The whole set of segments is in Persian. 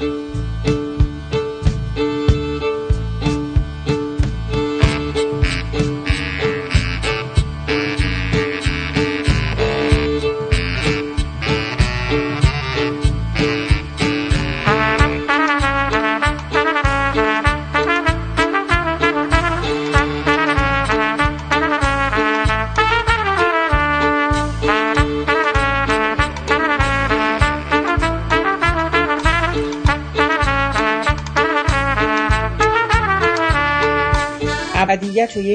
ابدیت و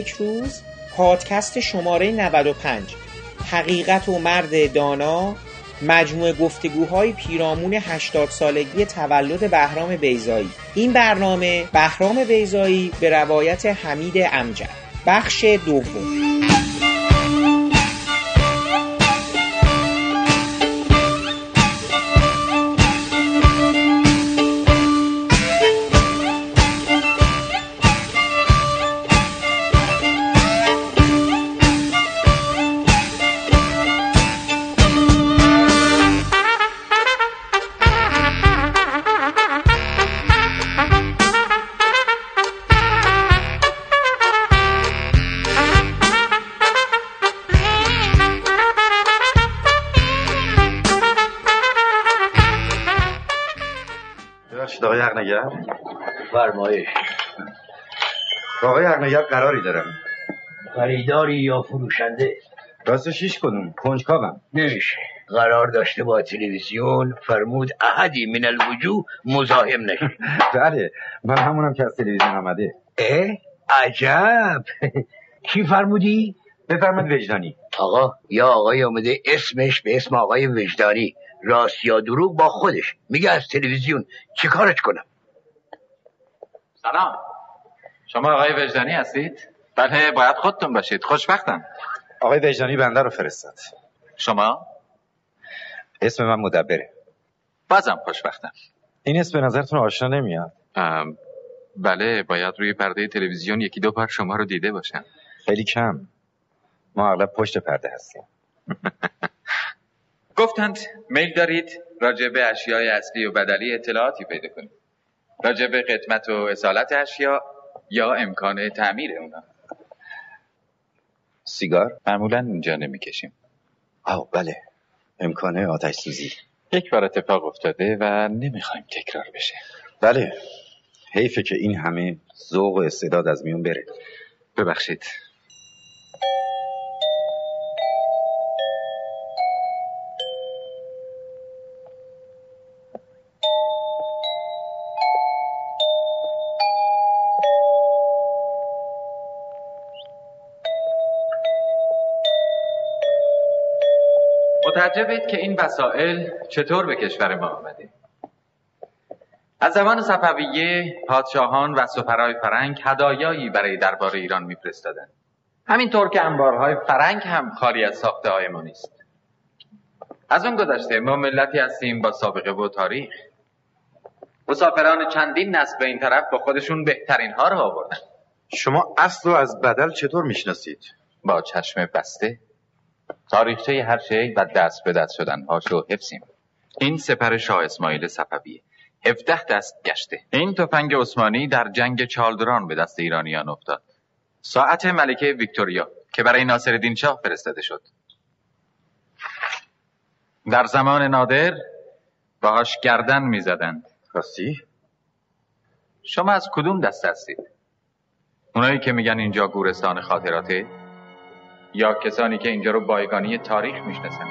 یک روز پادکست شماره 95 حقیقت و مرد دانا مجموعه گفتگوهای پیرامون 80 سالگی تولد بهرام بیزایی این برنامه بهرام بیزایی به روایت حمید امجد. بخش دوم. حقنگر قراری دارم. خریداری یا فروشنده؟ راستش هیچ کدوم کنجکاوم. نمیشه. قرار داشته با تلویزیون فرمود احدی من الوجوه مزاحم نشه. بله من همونم که از تلویزیون آمده. اه؟ عجب. کی فرمودی؟ بفرمایید وجدانی. آقا یا آقای آمده اسمش به اسم آقای وجدانی. راست یا دروغ با خودش. میگه از تلویزیون. چیکارش کنم؟ سلام. شما آقای وجدانی هستید؟ بله باید خودتون باشید. خوشبختم. آقای وجدانی بنده رو فرستاد. شما؟ اسم من مدبره. بازم خوشبختم. این اسم به نظرتون آشنا نمیاد؟ بله باید روی پرده تلویزیون یکی دو بار شما رو دیده باشم. خیلی کم. ما اغلب پشت پرده هستیم. گفتند میل دارید راجع به اشیای اصلی و بدلی اطلاعاتی پیدا کنید. راجع به قدمت و اصالت اشیا یا امکان تعمیر اونا؟ سیگار؟ معمولا اینجا نمی‌کشیم. آه بله. امکانه آتش سوزی. یک بار اتفاق افتاده و نمی‌خوایم تکرار بشه. بله. حیفه که این همه ذوق و استعداد از میون بره. ببخشید. متعجبید که این وسایل چطور به کشور ما آمده. از زمان صفویه پادشاهان و سفرهای فرنگ هدایایی برای دربار ایران میفرستادند. همینطور که انبارهای فرنگ هم خالی از ساخته های ما نیست. از اون گذشته ما ملتی هستیم با سابقه و تاریخ. مسافران چندین نسل به این طرف با خودشون بهترین ها رو آوردن. شما اصل رو از بدل چطور می‌شناسید؟ با چشم بسته. تاریخچه هر شی و دست به دست شدن هاشو حفظیم. این سپر شاه اسماعیل صفویه. 17 دست گشته. این تفنگ عثمانی در جنگ چالدران به دست ایرانیان افتاد. ساعت ملکه ویکتوریا که برای ناصرالدین شاه فرستاده شد. در زمان نادر باهاش گردن می‌زدند. راستی؟ شما از کدوم دست هستید؟ اونایی که میگن اینجا گورستان خاطراته؟ یا کسانی که اینجا رو بایگانی تاریخ می‌شناسن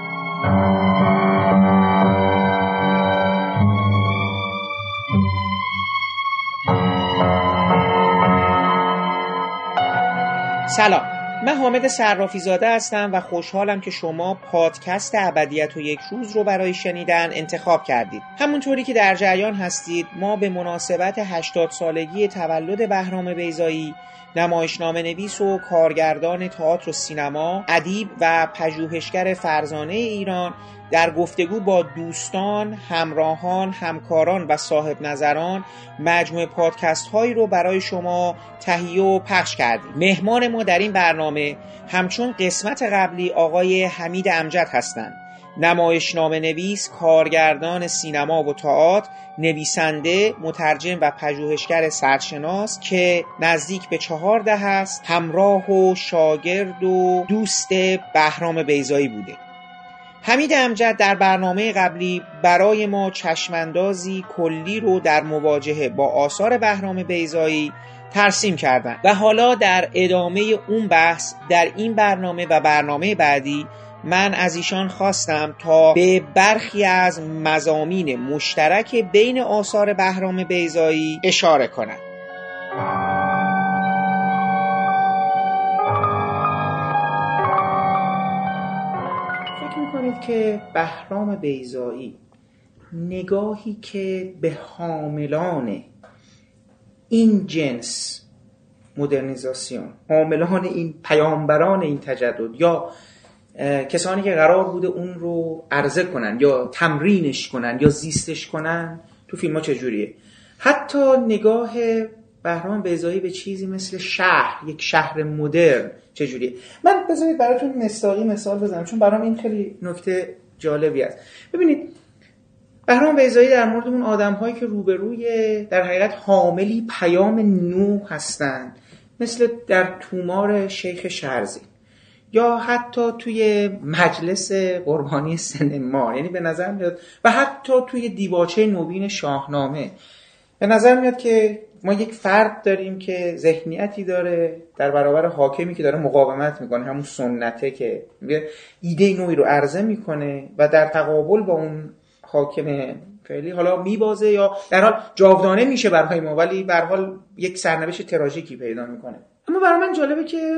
سلام. من حامد صرافی زاده هستم و خوشحالم که شما پادکست ابدیت و یک روز رو برای شنیدن انتخاب کردید. همونطوری که در جریان هستید ما به مناسبت 80 سالگی تولد بهرام بیزایی نمایشنامه نویس و کارگردان تئاتر و سینما ادیب و پژوهشگر فرزانه ایران در گفتگو با دوستان، همراهان، همکاران و صاحب نظران مجموعه پادکست هایی رو برای شما تهیه و پخش کردیم. مهمان ما در این برنامه همچون قسمت قبلی آقای حمید امجد هستند. نمایشنامه نویس، کارگردان سینما و تئاتر، نویسنده، مترجم و پژوهشگر سرشناس که نزدیک به چهار ده است، همراه و شاگرد و دوست بهرام بیزایی بوده. حمید امجد در برنامه قبلی برای ما چشماندازی کلی رو در مواجهه با آثار بهرام بیزایی ترسیم کردن و حالا در ادامه اون بحث در این برنامه و برنامه بعدی من از ایشان خواستم تا به برخی از مزامین مشترک بین آثار بهرام بیزایی اشاره کنند. که بهرام بیزایی نگاهی که به حاملان این جنس مدرنیزاسیون حاملان این پیامبران این تجدد یا کسانی که قرار بوده اون رو عرضه کنن یا تمرینش کنن یا زیستش کنن تو فیلم ها چجوریه؟ حتی نگاه بهرام بیزایی به چیزی مثل شهر یک شهر مدرن چجوریه؟ من بذارید براتون مستاقی مثال بزنم چون برام این خیلی نکته جالبی است. ببینید بهرام بیزایی در مورد اون آدم هایی که روبروی در حقیقت حاملی پیام نو هستند مثل در تومار شیخ شرزی یا حتی توی مجلس قربانی سنما یعنی به نظر میاد و حتی توی دیباچه نوین شاهنامه. به نظر میاد که ما یک فرد داریم که ذهنیتی داره در برابر حاکمی که داره مقاومت می‌کنه همون سنته که ایده نوعی رو عرضه می‌کنه و در تقابل با اون حاکم فعلی حالا میبازه یا در حال جاودانه میشه برای ما ولی به حال یک سرنوشت تراژیکی پیدا می‌کنه. اما برای من جالبه که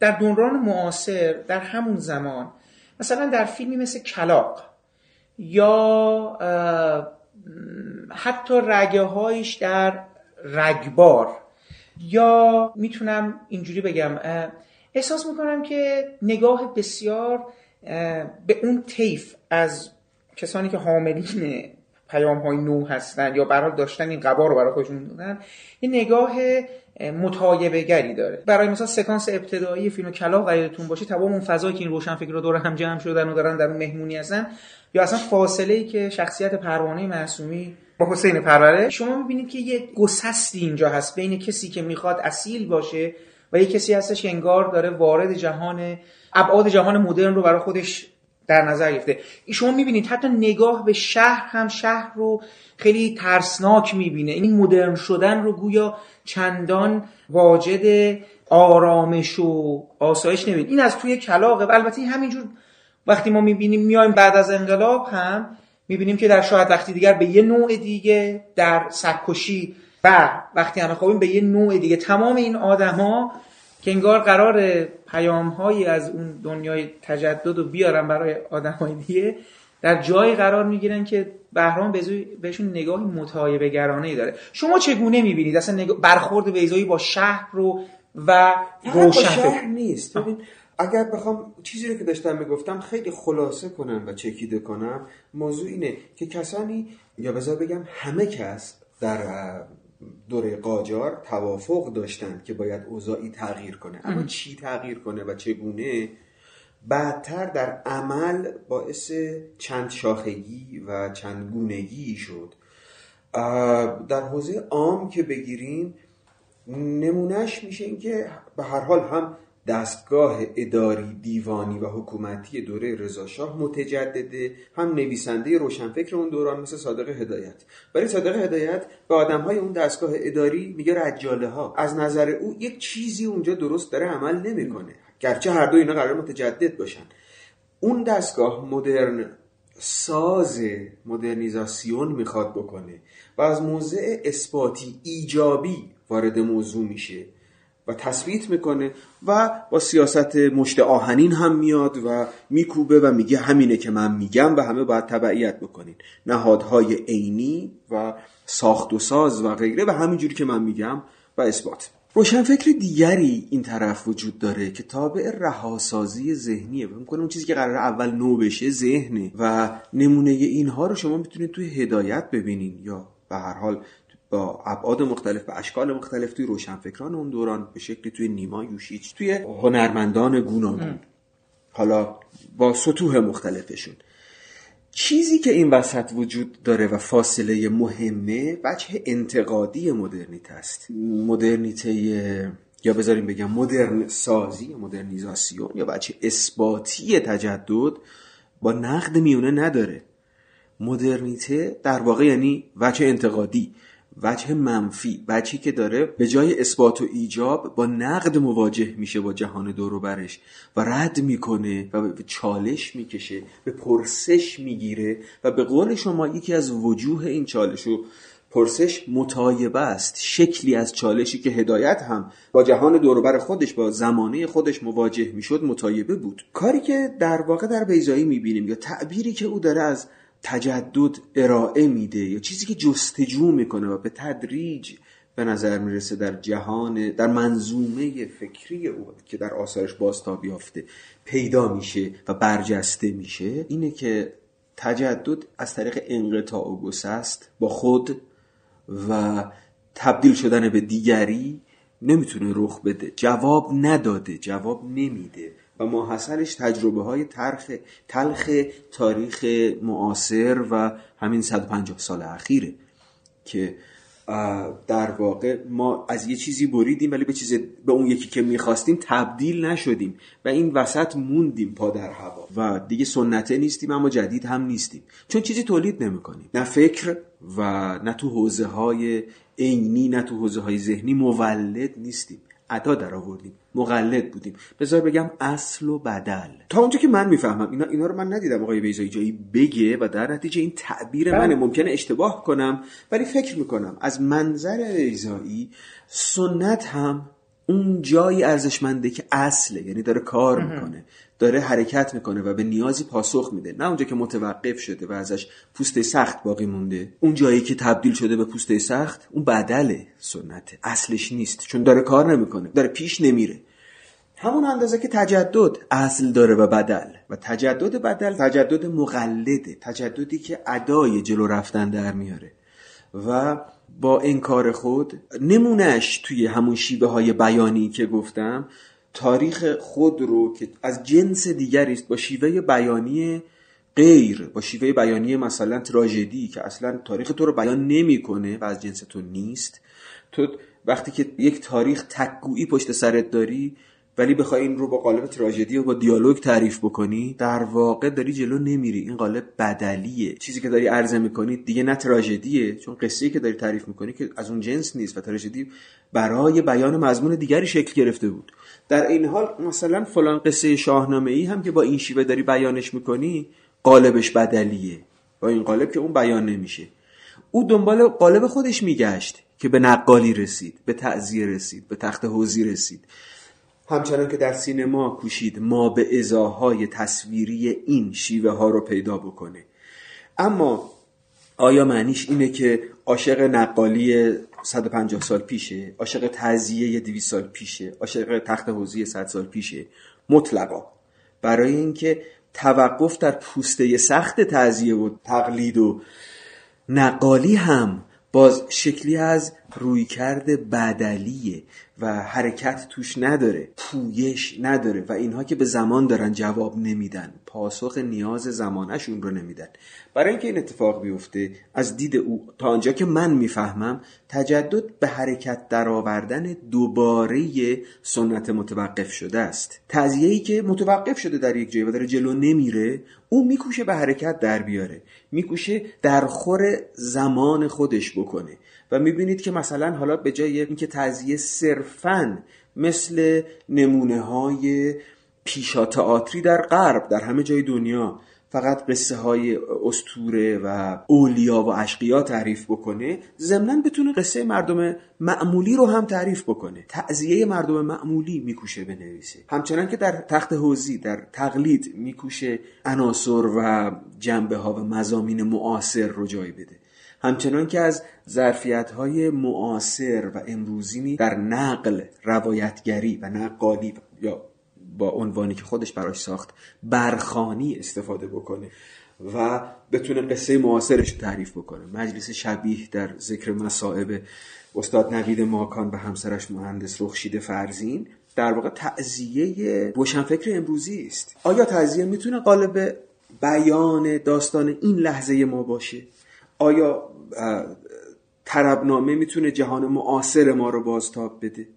در دوران معاصر در همون زمان مثلا در فیلمی مثل کلاق یا حتی رگه هایش در رگبار. یا می‌تونم اینجوری بگم احساس می‌کنم که نگاه بسیار به اون طیف از کسانی که حاملین پیام های نو هستن یا برای داشتن این قبا رو برای خودشون دادن یه نگاه متایبه گری داره. برای مثلا سکانس ابتدایی فیلم کلاق قیدتون باشه تمام اون فضایی که این روشن فکر رو دور هم جمع شدن و دارن در اون مهمونی هستن یا اصلا فاصله ای که شخصیت پروانه معصومی با حسین پروره شما می‌بینید که یه گسستی اینجا هست بین کسی که می‌خواد اصیل باشه و یه کسی هستش که انگار داره وارد جهان ابعاد جهان مدرن رو برای خودش در نظر گرفته. شما می‌بینید حتی نگاه به شهر هم شهر رو خیلی ترسناک می‌بینه. این مدرن شدن رو گویا چندان واجد آرامش و آسایش نمید این از توی کلاقه و البته همینجور وقتی ما می‌بینیم میایم بعد از انقلاب هم می‌بینیم که در شاید وقتی دیگر به یه نوع دیگه در سکشی و وقتی همه خوابیم به یه نوع دیگه. تمام این آدما که انگار قرار پیام هایی از اون دنیای تجدد رو بیارن برای آدم های دیگه در جایی قرار می‌گیرن که بهرام بهشون نگاهی متعایب گرانه داره. شما چگونه می‌بینید؟ اصلا برخورد بیزایی با شهر رو و روشن شهر نیست. ببین اگر بخوام چیزی رو که داشتم می‌گفتم خیلی خلاصه کنم و چکیده کنم موضوع اینه که کسانی یا بذار بگم همه کس در دوره قاجار توافق داشتند که باید اوضاعی تغییر کنه. اما چی تغییر کنه و چگونه؟ بعدتر در عمل باعث چند شاخگی و چند گونگی شد. در حوزه عام که بگیریم نمونهش میشه این که به هر حال هم دستگاه اداری دیوانی و حکومتی دوره رضاشاه متجدده. هم نویسنده روشنفکر اون دوران مثل صادق هدایت. برای صادق هدایت به آدم های اون دستگاه اداری میگه رجاله ها از نظر او یک چیزی اونجا درست داره عمل نمی‌کنه. گرچه هر دو اینا قرار متجدد باشن. اون دستگاه مدرن ساز مدرنیزاسیون می‌خواد بکنه و از موضع اثباتی ایجابی وارد موضوع میشه. و تثبیت می‌کنه و با سیاست مشت آهنین هم میاد و میکوبه و میگه همینه که من میگم و همه باید تبعیت بکنین. نهادهای عینی و ساخت و ساز و غیره و همینجوری که من میگم و اثبات. روشنفکر دیگری این طرف وجود داره که تابع رهاسازی ذهنیه. فکر کنم اون چیزی که قرار اول نو بشه ذهنه و نمونه اینها رو شما می‌تونید توی هدایت ببینین یا به هر حال با ابعاد مختلف و اشکال مختلف توی روشنفکران اون دوران به شکلی توی نیما یوشیچ توی هنرمندان گوناگون. حالا با سطوح مختلفشون. چیزی که این وسط وجود داره و فاصله مهمه وجه انتقادی مدرنیته است. مدرنیته یا بذاریم بگم مدرن سازی یا مدرنیزاسیون یا بچه اثباتی تجدد با نقد میونه نداره. مدرنیته در واقع یعنی وجه انتقادی. وجه منفی وجهی که داره به جای اثبات و ایجاب با نقد مواجه میشه با جهان دور برش و رد می‌کنه و به چالش می‌کشه به پرسش می‌گیره و به قول شما یکی از وجوه این چالش و پرسش متایبه است شکلی از چالشی که هدایت هم با جهان دوروبر خودش با زمانه خودش مواجه می‌شد متایبه بود. کاری که در واقع در بیزایی می‌بینیم یا تعبیری که او داره از تجدد ارائه میده یا چیزی که جستجو می‌کنه و به تدریج به نظر می‌رسه در جهان در منظومه فکری او که در آثارش بازتاب یافته پیدا میشه و برجسته میشه اینه که تجدد از طریق انقطاع و گسست با خود و تبدیل شدن به دیگری نمی‌تونه رخ بده. جواب نداده جواب نمیده. و ماحصلش تجربه های ترخ تلخ تاریخ معاصر و همین 150 سال اخیره که در واقع ما از یه چیزی بریدیم ولی به چیز به اون یکی که می‌خواستیم تبدیل نشدیم و این وسط موندیم پا در هوا و دیگه سنته نیستیم اما جدید هم نیستیم. چون چیزی تولید نمی‌کنیم. نه فکر و نه تو حوزه های عینی نه تو حوزه های ذهنی مولد نیستیم. ادا در آوردیم مقلد بودیم. بذار بگم اصل و بدل. تا اونجا که من می‌فهمم اینا اینا رو من ندیدم آقای بیزایی جایی بگه و در نتیجه این تعبیر منه. ممکنه اشتباه کنم ولی فکر می‌کنم از منظر بیزایی سنت هم اون جایی ارزشمنده که اصله یعنی داره کار می‌کنه. داره حرکت می‌کنه و به نیازی پاسخ میده. نه اونجا که متوقف شده و ازش پوسته سخت باقی مونده. اون جایی که تبدیل شده به پوسته سخت اون بدله سنته. اصلش نیست چون داره کار نمی‌کنه. داره پیش نمیره. همون اندازه که تجدد اصل داره و بدل. و تجدد بدل تجدد مقلده تجددی که ادای جلو رفتن در میاره. و با انکار خود نمونش توی همون شیبه های بیانی که گفتم تاریخ خود رو که از جنس دیگری است با شیوه بیانی غیر با شیوه بیانی مثلا تراژدی که اصلا تاریخ تو رو بیان نمی‌کنه و از جنس تو نیست. تو وقتی که یک تاریخ تکگویی پشت سرت داری ولی بخوای این رو با قالب تراژدی و با دیالوگ تعریف بکنی در واقع داری جلو نمیری. این قالب بدلیه. چیزی که داری عرضه می‌کنی دیگه نه تراژدیه چون قصه که داری تعریف می‌کنی که از اون جنس نیست و تراژدی برای بیان مضمون دیگری شکل گرفته بود. در این حال مثلا فلان قصه شاهنامه ای هم که با این شیوه داری بیانش می‌کنی قالبش بدلیه. با این قالب که اون بیان نمیشه. او دنبال قالب خودش میگشت که به نقالی رسید به تعذیه رسید به تخت حوزی رسید. همچنان که در سینما کوشید ما به ازاهای تصویری این شیوه ها رو پیدا بکنه. اما آیا معنیش اینه که عاشق نقالی 150 سال پیشه؟ عاشق تعذیه 200 سال پیشه؟ عاشق تخت حوزی 100 سال پیشه؟ مطلقا. برای اینکه توقف در پوسته سخت تعذیه و تقلید و نقالی هم باز شکلی از رویکرد بدلیه. و حرکت توش نداره پویش نداره و اینها که به زمان دارن جواب نمیدن پاسخ نیاز زمانشون رو نمیدن. برای اینکه این اتفاق بیفته از دید او تا آنجا که من می‌فهمم تجدد به حرکت درآوردن دوباره سنت متوقف شده است. ای که متوقف شده در یک جایی و داره جلو نمیره او میکوشه به حرکت در بیاره میکوشه در خور زمان خودش بکنه. و می‌بینید که مثلا حالا به جای اینکه تعذیه صرفا مثل نمونه های پیشا تئاتری در غرب در همه جای دنیا فقط قصه های استوره و اولیا و اشقیا تعریف بکنه ضمنا بتونه قصه مردم معمولی رو هم تعریف بکنه. تعذیه مردم معمولی میکوشه بنویسه همچنان که در تخت حوزی در تقلید میکوشه عناصر و جنبه ها و مزامین معاصر رو جای بده. همچنان که از ظرفیت های معاصر و امروزینی در نقل روایتگری و نقالی یا با عنوانی که خودش براش ساخت برخانی استفاده بکنه و بتونه قصه معاصرش تعریف بکنه. مجلس شبیه در ذکر مصائب استاد نوید ماکان به همسرش مهندس رخشید فرزین در واقع تعذیه روشنفکر امروزی است. آیا تعذیه می‌تونه قالب بیان داستان این لحظه ما باشه؟ آیا تربنامه می‌تونه جهان معاصر ما رو بازتاب بده.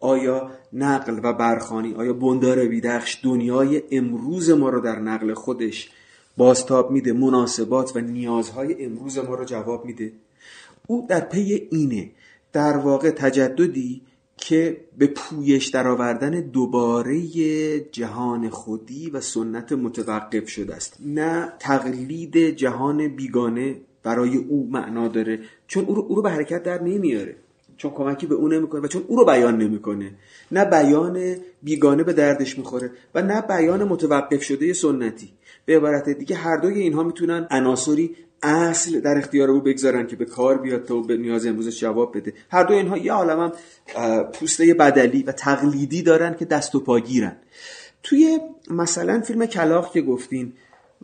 آیا نقل و برخانی آیا بندار بیدخش دنیای امروز ما رو در نقل خودش بازتاب میده مناسبات و نیازهای امروز ما رو جواب میده؟ او در پی اینه در واقع تجددی که به پویش درآوردن دوباره جهان خودی و سنت متوقف شده است. نه تقلید جهان بیگانه برای او معنا داره. چون او رو, او رو به حرکت در نمیاره. چون کمکی به او نمی‌کنه و چون او رو بیان نمی‌کنه. نه بیان بیگانه به دردش می‌خوره و نه بیان متوقف شده سنتی. به عبارت دیگه هر دوی اینها می‌تونن عناصری اصل در اختیار او بگذارن که به کار بیاد تا به نیاز امروزش جواب بده. هر دو اینها یه عالم پوسته بدلی و تقلیدی دارن که دست و پاگیرن توی مثلا فیلم کلاخ که گفتین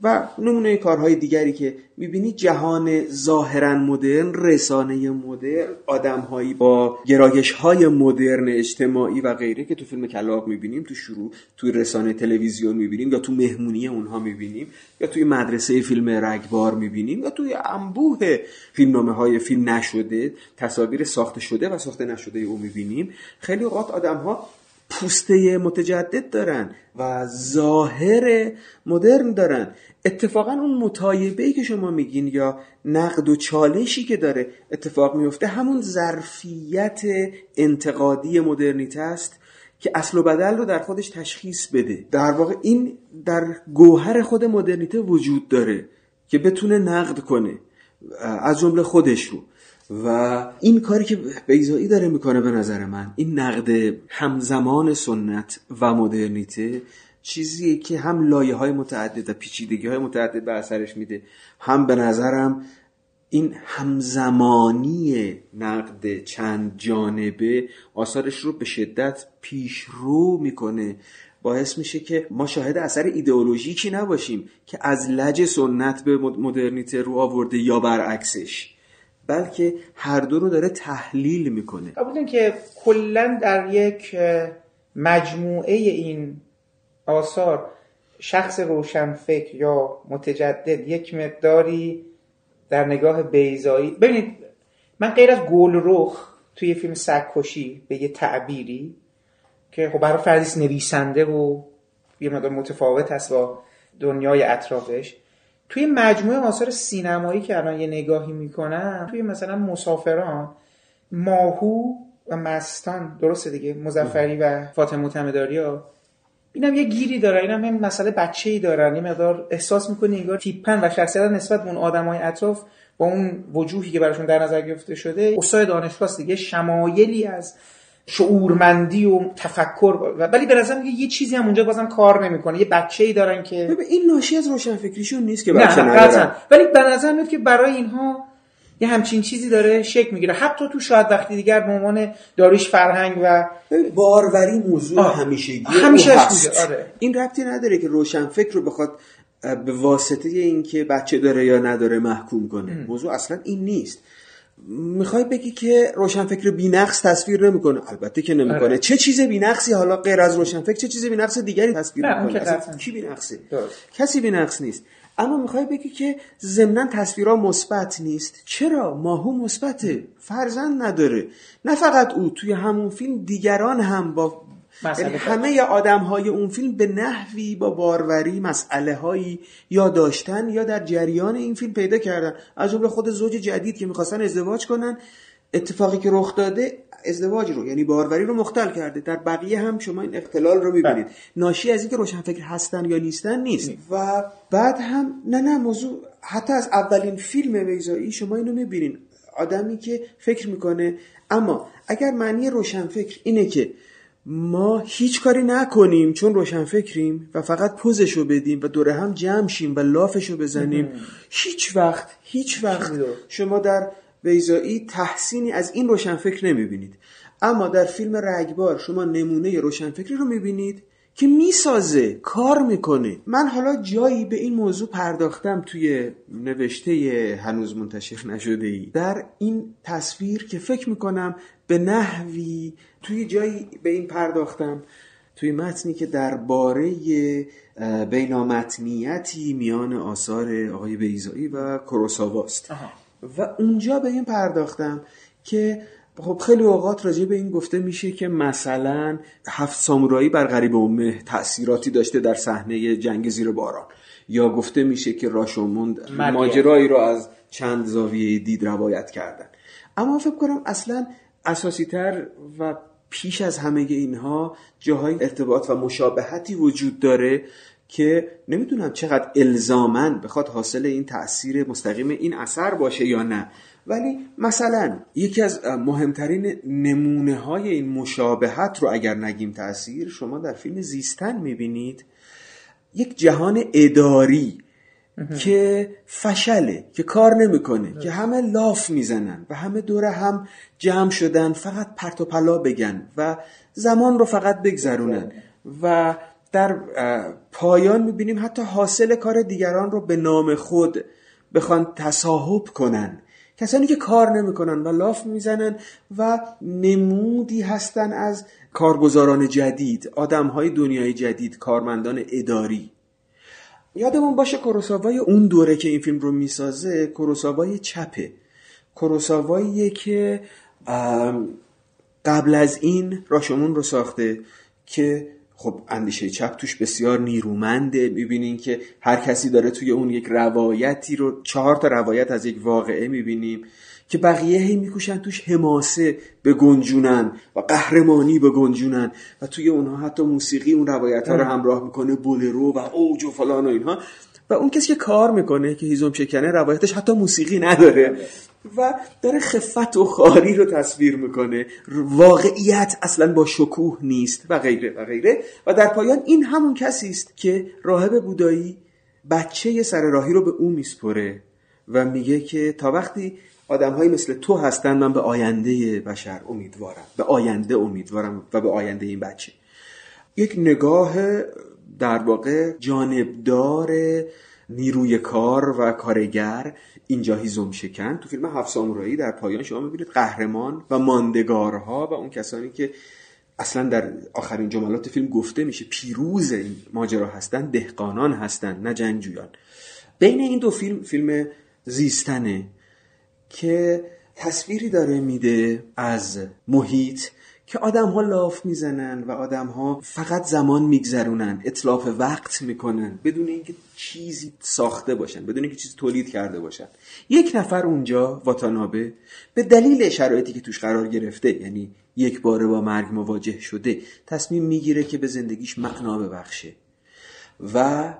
و نمونه کارهای دیگری که می‌بینی جهان ظاهرا مدرن رسانه مدرن آدمهایی با گرایش های مدرن اجتماعی و غیره که تو فیلم کلاق می‌بینیم تو شروع توی رسانه تلویزیون می‌بینیم یا تو مهمونی اونها می‌بینیم یا توی مدرسه فیلم رگبار می‌بینیم یا توی انبوه فیلمنامه های فیلم نشده تصاویر ساخته شده و ساخته نشده او می‌بینیم. خیلی اوقات آدم ها پوسته متجدد دارن و ظاهر مدرن دارن. اتفاقا اون مطایبه که شما میگین یا نقد و چالشی که داره اتفاق میفته همون ظرفیت انتقادی مدرنیته است که اصل و بدل رو در خودش تشخیص بده. در واقع این در گوهر خود مدرنیته وجود داره که بتونه نقد کنه از جمله خودش رو. و این کاری که بیزایی داره می‌کنه به نظر من این نقد همزمان سنت و مدرنیته چیزیه که هم لایه های متعدد و پیچیدگی های متعدد به اثرش میده هم به نظرم این همزمانی نقد چند جانبه آثارش رو به شدت پیش رو می‌کنه. باعث میشه که ما شاهد اثر ایدئولوژیکی نباشیم که از لج سنت به مدرنیته رو آورده یا برعکسش. بلکه هر دو رو داره تحلیل می‌کنه. قبول که کلا در یک مجموعه این آثار شخص روشنفکر یا متجدد یک مقداری در نگاه بیزایی ببینید من غیر از گل رخ توی فیلم سگکشی به یه تعبیری که خب برای فردیس نویسنده و یه مقدار متفاوت هست با دنیای اطرافش توی مجموعه آثار سینمایی که الان یه نگاهی می‌کنم توی مثلا مسافران ماهو و مستان درسته دیگه مزفری و فاطمه معتمداری ها اینم یه گیری داره اینم هم مسئله بچه ای دارن این مقدار احساس می‌کنی انگار تیپن و شخصیت نسبت به اون آدمای اطراف با اون وجوهی که براشون در نظر گرفته شده استاد دانشگاه دیگه شمایلی از شعورمندی و تفکر ولی به نظر یه چیزی هم اونجا بازم کار نمی‌کنه. یه بچه ای دارن که این ناشی از روشنفکریشون نیست که بچه ندارن ولی به نظر میاد که برای اینها یه همچین چیزی داره شک می‌گیره. حتی تو شاید وقتی دیگر به عنوان داریش فرهنگ و باروری موضوع همیشگی همیشه هست. آره. این ربطی نداره که روشنفکر رو بخواد به واسطه اینکه بچه داره یا نداره محکوم کنه. موضوع اصلا این نیست. می‌خوای بگی که روشنفکر بینقص تصویر نمی‌کنه؟ البته که نمی‌کنه. آره. چه چیز بینقصی حالا غیر از روشنفکر چه چیز بینقص دیگری تصویر می‌کنه؟ کی بینقصه؟ کسی بینقص نیست. اما می‌خوای بگی که ضمنا تصویرها مثبت نیست. چرا؟ ماهو مثبته. فرزند نداره. نه فقط او توی همون فیلم دیگران هم با یعنی همه آدم های اون فیلم به نحوی با باروری مسئله هایی یا داشتن یا در جریان این فیلم پیدا کردن. از جمله خود زوج جدید که می‌خواستن ازدواج کنن اتفاقی که رخ داده ازدواج رو یعنی باروری رو مختل کرده. در بقیه هم شما این اختلال رو می‌بینید. بله. ناشی از اینکه روشنفکر هستن یا نیستن نیست. و بعد هم نه نه موضوع حتی از اولین فیلم ویزایی شما اینو می‌بینین. آدمی که فکر می‌کنه. اما اگر معنی روشنفکر اینه که ما هیچ کاری نکنیم چون روشنفکریم و فقط پوزشو بدیم و دوره هم جمع شیم و لافشو بزنیم. هیچ وقت هیچ وقت شما در ویزایی تحسینی از این روشنفکر نمی‌بینید. اما در فیلم رگبار شما نمونه روشنفکری رو می‌بینید. که می‌سازه کار می‌کنه. من حالا جایی به این موضوع پرداختم توی نوشته هنوز منتشر نشده ای در این تصویر که فکر می‌کنم به نحوی توی جایی به این پرداختم توی متنی که درباره بینامتنیتی میان آثار آقای بیزایی و کروساواست. و اونجا به این پرداختم که خب خیلی اوقات راجع به این گفته میشه که مثلا هفت سامورایی بر غریب امه تأثیراتی داشته در صحنه جنگ زیر باران. یا گفته میشه که راشوموند ماجرایی رو از چند زاویه دید روایت کردن. اما فکر کنم اصلا اساسی تر و پیش از همه اینها جاهای ارتباط و مشابهتی وجود داره که نمی‌دونم چقدر الزامن بخواد حاصل این تاثیر مستقیم این اثر باشه یا نه. ولی مثلا یکی از مهمترین نمونه های این مشابهت رو اگر نگیم تاثیر شما در فیلم زیستن می‌بینید یک جهان اداری که فشله که کار نمی‌کنه که همه لاف می‌زنن و همه دور هم جمع شدن فقط پرت و پلا بگن و زمان رو فقط بگذرونن. و در پایان می‌بینیم حتی حاصل کار دیگران رو به نام خود بخوان تصاحب کنن. کسانی که کار نمی‌کنن و لاف می‌زنن و نمودی هستن از کارگزاران جدید آدم های دنیای جدید کارمندان اداری. یادمون باشه کروساوای اون دوره که این فیلم رو می‌سازه کروساوای چپه. کروساواییه که قبل از این راشمون رو ساخته که خب اندیشه چپ توش بسیار نیرومنده. می‌بینین که هر کسی داره توی اون یک روایتی رو چهار تا روایت از یک واقعه می‌بینیم که بقیه هی میکوشن توش حماسه به گنجونن و قهرمانی به گنجونن و توی اونها حتی موسیقی اون روایت ها رو همراه می‌کنه بولرو و اوج و فلان و اینها. و اون کسی که کار می‌کنه که هیزم شکنه روایتش حتی موسیقی نداره. و داره خفت و خاری رو تصویر می‌کنه. واقعیت اصلا با شکوه نیست و غیره و غیره. و در پایان این همون کسی است که راهب بودایی بچه سر راهی رو به او میسپره و میگه که تا وقتی آدم مثل تو هستن من به آینده بشر امیدوارم. به آینده امیدوارم و به آینده این بچه. یک نگاه در واقع جانبدار نیروی کار و کارگر. اینجا هیزم شکن. تو فیلم هفت سامورایی در پایان شما می‌بینید قهرمان و ماندگارها و اون کسانی که اصلا در آخرین جملات فیلم گفته میشه پیروز این ماجرا هستن دهقانان هستن نه جنگجویان. بین این دو فیلم فیلم زیستنه که تصویری داره میده از محیط که آدم ها لاف می‌زنن و آدم ها فقط زمان میگذرونن اطلاف وقت می‌کنن بدون اینکه چیزی ساخته باشن بدون اینکه چیزی تولید کرده باشن. یک نفر اونجا واتانابه به دلیل شرایطی که توش قرار گرفته یعنی یک باره با مرگ مواجه شده تصمیم می‌گیره که به زندگیش معنا ببخشه و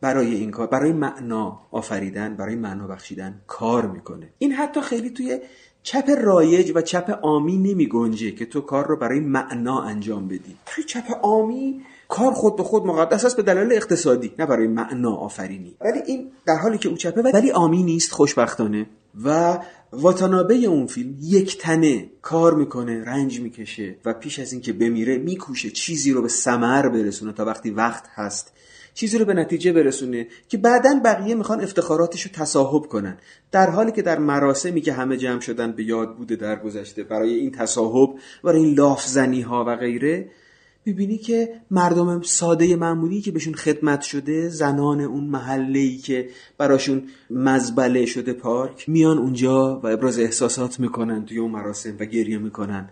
برای این کار برای معنا آفریدن برای معنا بخشیدن کار می‌کنه. این حتی خیلی توی چپ رایج و چپ آمی نمی گنجه که تو کار رو برای معنا انجام بدی. توی چپ آمی کار خود به خود مقدس است به دلیل اقتصادی نه برای معنا آفرینی. ولی این در حالی که او چپه ولی آمی نیست خوشبختانه. و واتانابه اون فیلم یک تنه کار می‌کنه رنج می‌کشه و پیش از اینکه بمیره میکوشه چیزی رو به سمر برسونه تا وقتی وقت هست. چیزی رو به نتیجه برسونه که بعدا بقیه می‌خوان افتخاراتش رو تصاحب کنن. در حالی که در مراسمی که همه جمع شدن به یاد بوده در گذشته برای این تصاحب برای این لافزنی ها و غیره می‌بینی که مردم ساده معمولی که بهشون خدمت شده زنان اون محله ای که براشون مزبله شده پارک میان اونجا و ابراز احساسات می‌کنن توی اون مراسم و گریه می‌کنن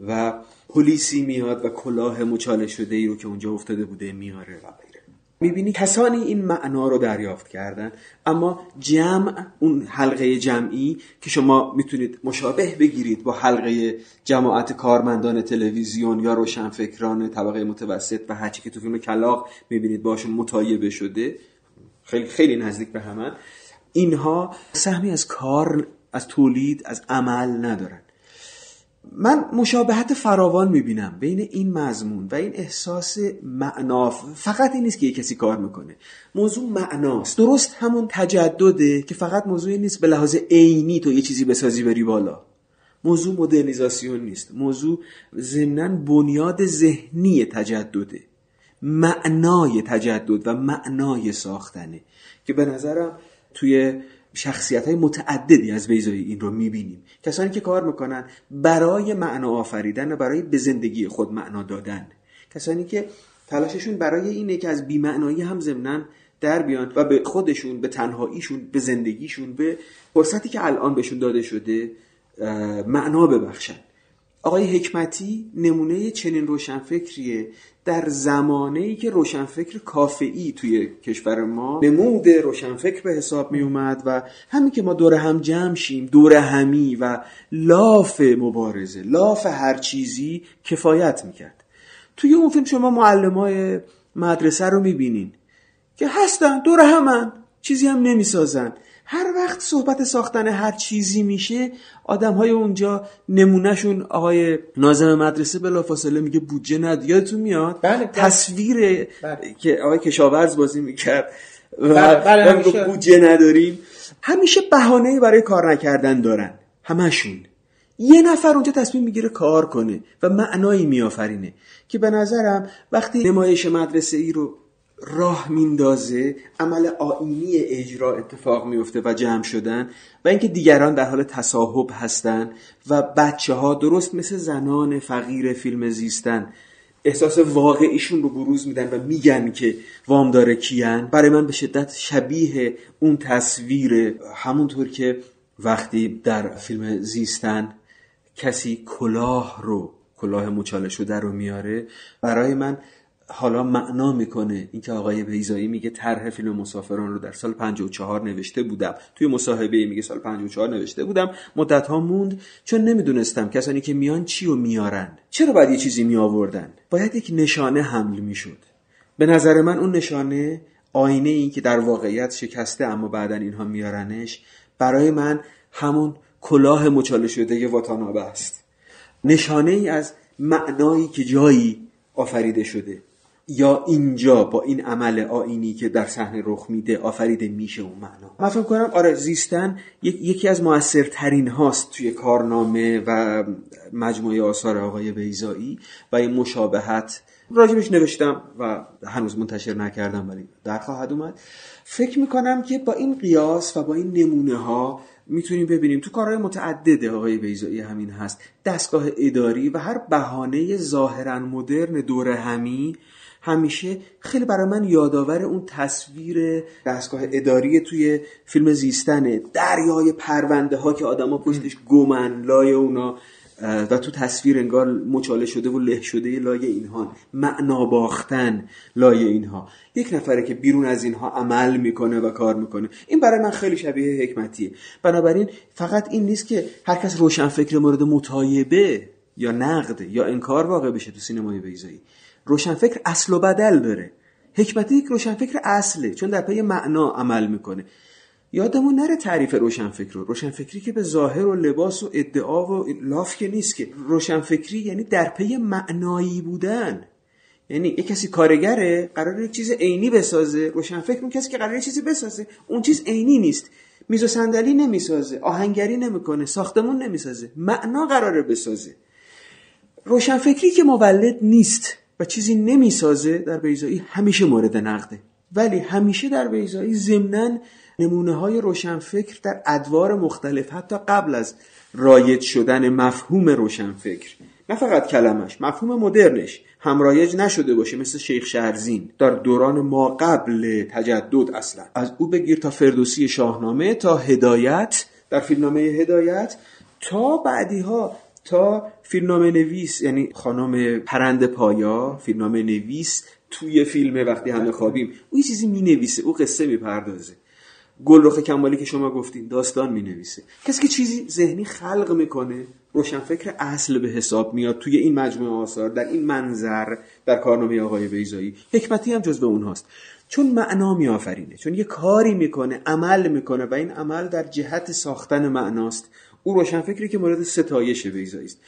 و پلیسی میاد و کلاه مچاله شده ای رو که اونجا افتاده بوده میاره و می‌بینی کسانی این معنا رو دریافت کردن اما جمع اون حلقه جمعی که شما می‌تونید مشابه بگیرید با حلقه جماعت کارمندان تلویزیون یا روشنفکران طبقه متوسط و هرچی که تو فیلم کلاق می‌بینید باشون متایبه شده خیلی خیلی نزدیک به همن اینها سهمی از کار از تولید از عمل ندارن. من مشابهت فراوان می‌بینم بین این مضمون و این احساس معنا. فقط این نیست که یه کسی کار می‌کنه. موضوع معناست. درست همون تجدده که فقط موضوعی نیست به لحاظ عینی تو یه چیزی بسازی بری بالا. موضوع مدرنیزاسیون نیست. موضوع ضمنا بنیاد ذهنی تجدده. معنای تجدد و معنای ساختنه. که به نظرم توی شخصیت های متعددی از بیزایی این رو می‌بینیم. کسانی که کار می‌کنن برای معنا آفریدن و برای به زندگی خود معنا دادن. کسانی که تلاششون برای اینه که از بیمعنایی هم ضمناً در بیان و به خودشون به تنهاییشون به زندگیشون به فرصتی که الان بهشون داده شده معنا ببخشن. آقای حکمتی نمونه چنین روشنفکریه. در زمانه ای که روشنفکر کافعی توی کشور ما نمود روشنفکر به حساب می اومد و همین که ما دور هم جمع شیم دور همی و لاف مبارزه لاف هر چیزی کفایت می‌کرد. توی اون فیلم شما معلم های مدرسه رو می‌بینین که هستن دور همن چیزی هم نمی‌سازن. هر وقت صحبت ساختن هر چیزی میشه آدم های اونجا نمونهشون آقای نازم مدرسه بلافاصله میگه بودجه ند یادتون میاد؟ بله, بله. تصویر بله. که آقای کشاورز بازی می‌کرد و بله, بله بودجه نداریم. همیشه بهانه برای کار نکردن دارن همشون یه نفر اونجا تصمیم می‌گیره کار کنه و معنایی میآفرینه که به نظرم وقتی نمایش مدرسه ای رو راه میندازه عمل آینی اجرا اتفاق میفته و جمع شدن و اینکه دیگران در حال تصاحب هستند و بچه ها درست مثل زنان فقیر فیلم زیستن. احساس واقعیشون رو بروز میدن و میگن که وامدار کیان. برای من به شدت شبیه اون تصویر. همونطور که وقتی در فیلم زیستن کسی کلاه رو کلاه مچاله شده رو میاره برای من حالا معنا می‌کنه اینکه آقای بیزایی میگه طرح فیلم مسافران رو در سال 54 نوشته بودم. توی مصاحبه میگه سال 54 نوشته بودم. مدت ها موند. چون نمی‌دونستم کسانی که میان چی رو میارن. چرا باید یه چیزی میآوردن؟ باید یک نشانه حمل می‌شد. به نظر من اون نشانه آینه ای که در واقعیت شکسته اما بعدا اینها میارنش برای من همون کلاه مچاله شده واتانابه است. نشانه ای از معنایی که جایی آفریده شده. یا اینجا با این عمل آینی که در صحنه رخ میده آفریده میشه اون معنا؟ من فکر کنم آره زیستن یکی از موثرترین هاست توی کارنامه و مجموعه آثار آقای بیزایی و این مشابهت راجبش نوشتم و هنوز منتشر نکردم ولی در خواهد اومد. فکر می‌کنم که با این قیاس و با این نمونه ها می‌تونیم ببینیم تو کارهای متعدد آقای بیزایی همین هست. دستگاه اداری و هر بهانه ظاهرا مدرن دور همی همیشه خیلی برای من یادآور اون تصویر دستگاه اداری توی فیلم زیستنه دریای پرونده ها که آدما پشتش گمن لای اونا و تو تصویر انگار مچاله شده و له شده لای اینها معنا باختن لای اینها. یک نفره که بیرون از اینها عمل می‌کنه و کار می‌کنه. این برای من خیلی شبیه حکمتیه. بنابراین فقط این نیست که هر کس روشن فکر مورد مطایبه یا نقد یا انکار واقع بشه تو سینمای بیضایی روشنفکر اصل و بدل داره. حکمتی یک روشنفکر اصله چون در پی معنا عمل می‌کنه. یادمون نره تعریف روشنفکر رو. روشنفکری که به ظاهر و لباس و ادعا و لاف که نیست که. روشنفکری یعنی در پی معنایی بودن. یعنی یک کسی کارگره قرار یک چیز عینی بسازه. روشنفکر اون کسی که قرار چیزی بسازه اون چیز عینی نیست. میز و صندلی نمی‌سازه آهنگری نمی‌کنه ساختمون نمی‌سازه معنا قراره بسازه. روشنفکری که مولد نیست. و چیزی نمی‌سازه در بیزایی همیشه مورد نقده. ولی همیشه در بیزایی ضمنا نمونه های روشنفکر در ادوار مختلف حتی قبل از رایج شدن مفهوم روشنفکر. نه فقط کلمش مفهوم مدرنش هم رایج نشده باشه مثل شیخ شهرزین. در دوران ما قبل تجدد اصلا. از او بگیر تا فردوسی شاهنامه تا هدایت در فیلمنامه هدایت تا بعدی ها تا فیلمنامه نویس یعنی خانم پرند پایا فیلمنامه نویس توی فیلم وقتی همه خوابیم او یه چیزی می نویسه او قصه می پردازه گلرخ کمالی که شما گفتین داستان می نویسه کسی که چیزی ذهنی خلق می‌کنه روشنفکر اصل به حساب میاد توی این مجموعه آثار در این منظر در کارنامه آقای بیزایی حکمتی هم جز به اونهاست چون معنا میآفرینه چون یه کاری می‌کنه عمل می‌کنه و این عمل در جهت ساختن معناست. او روشنفکری که مورد ستایش بیزایی است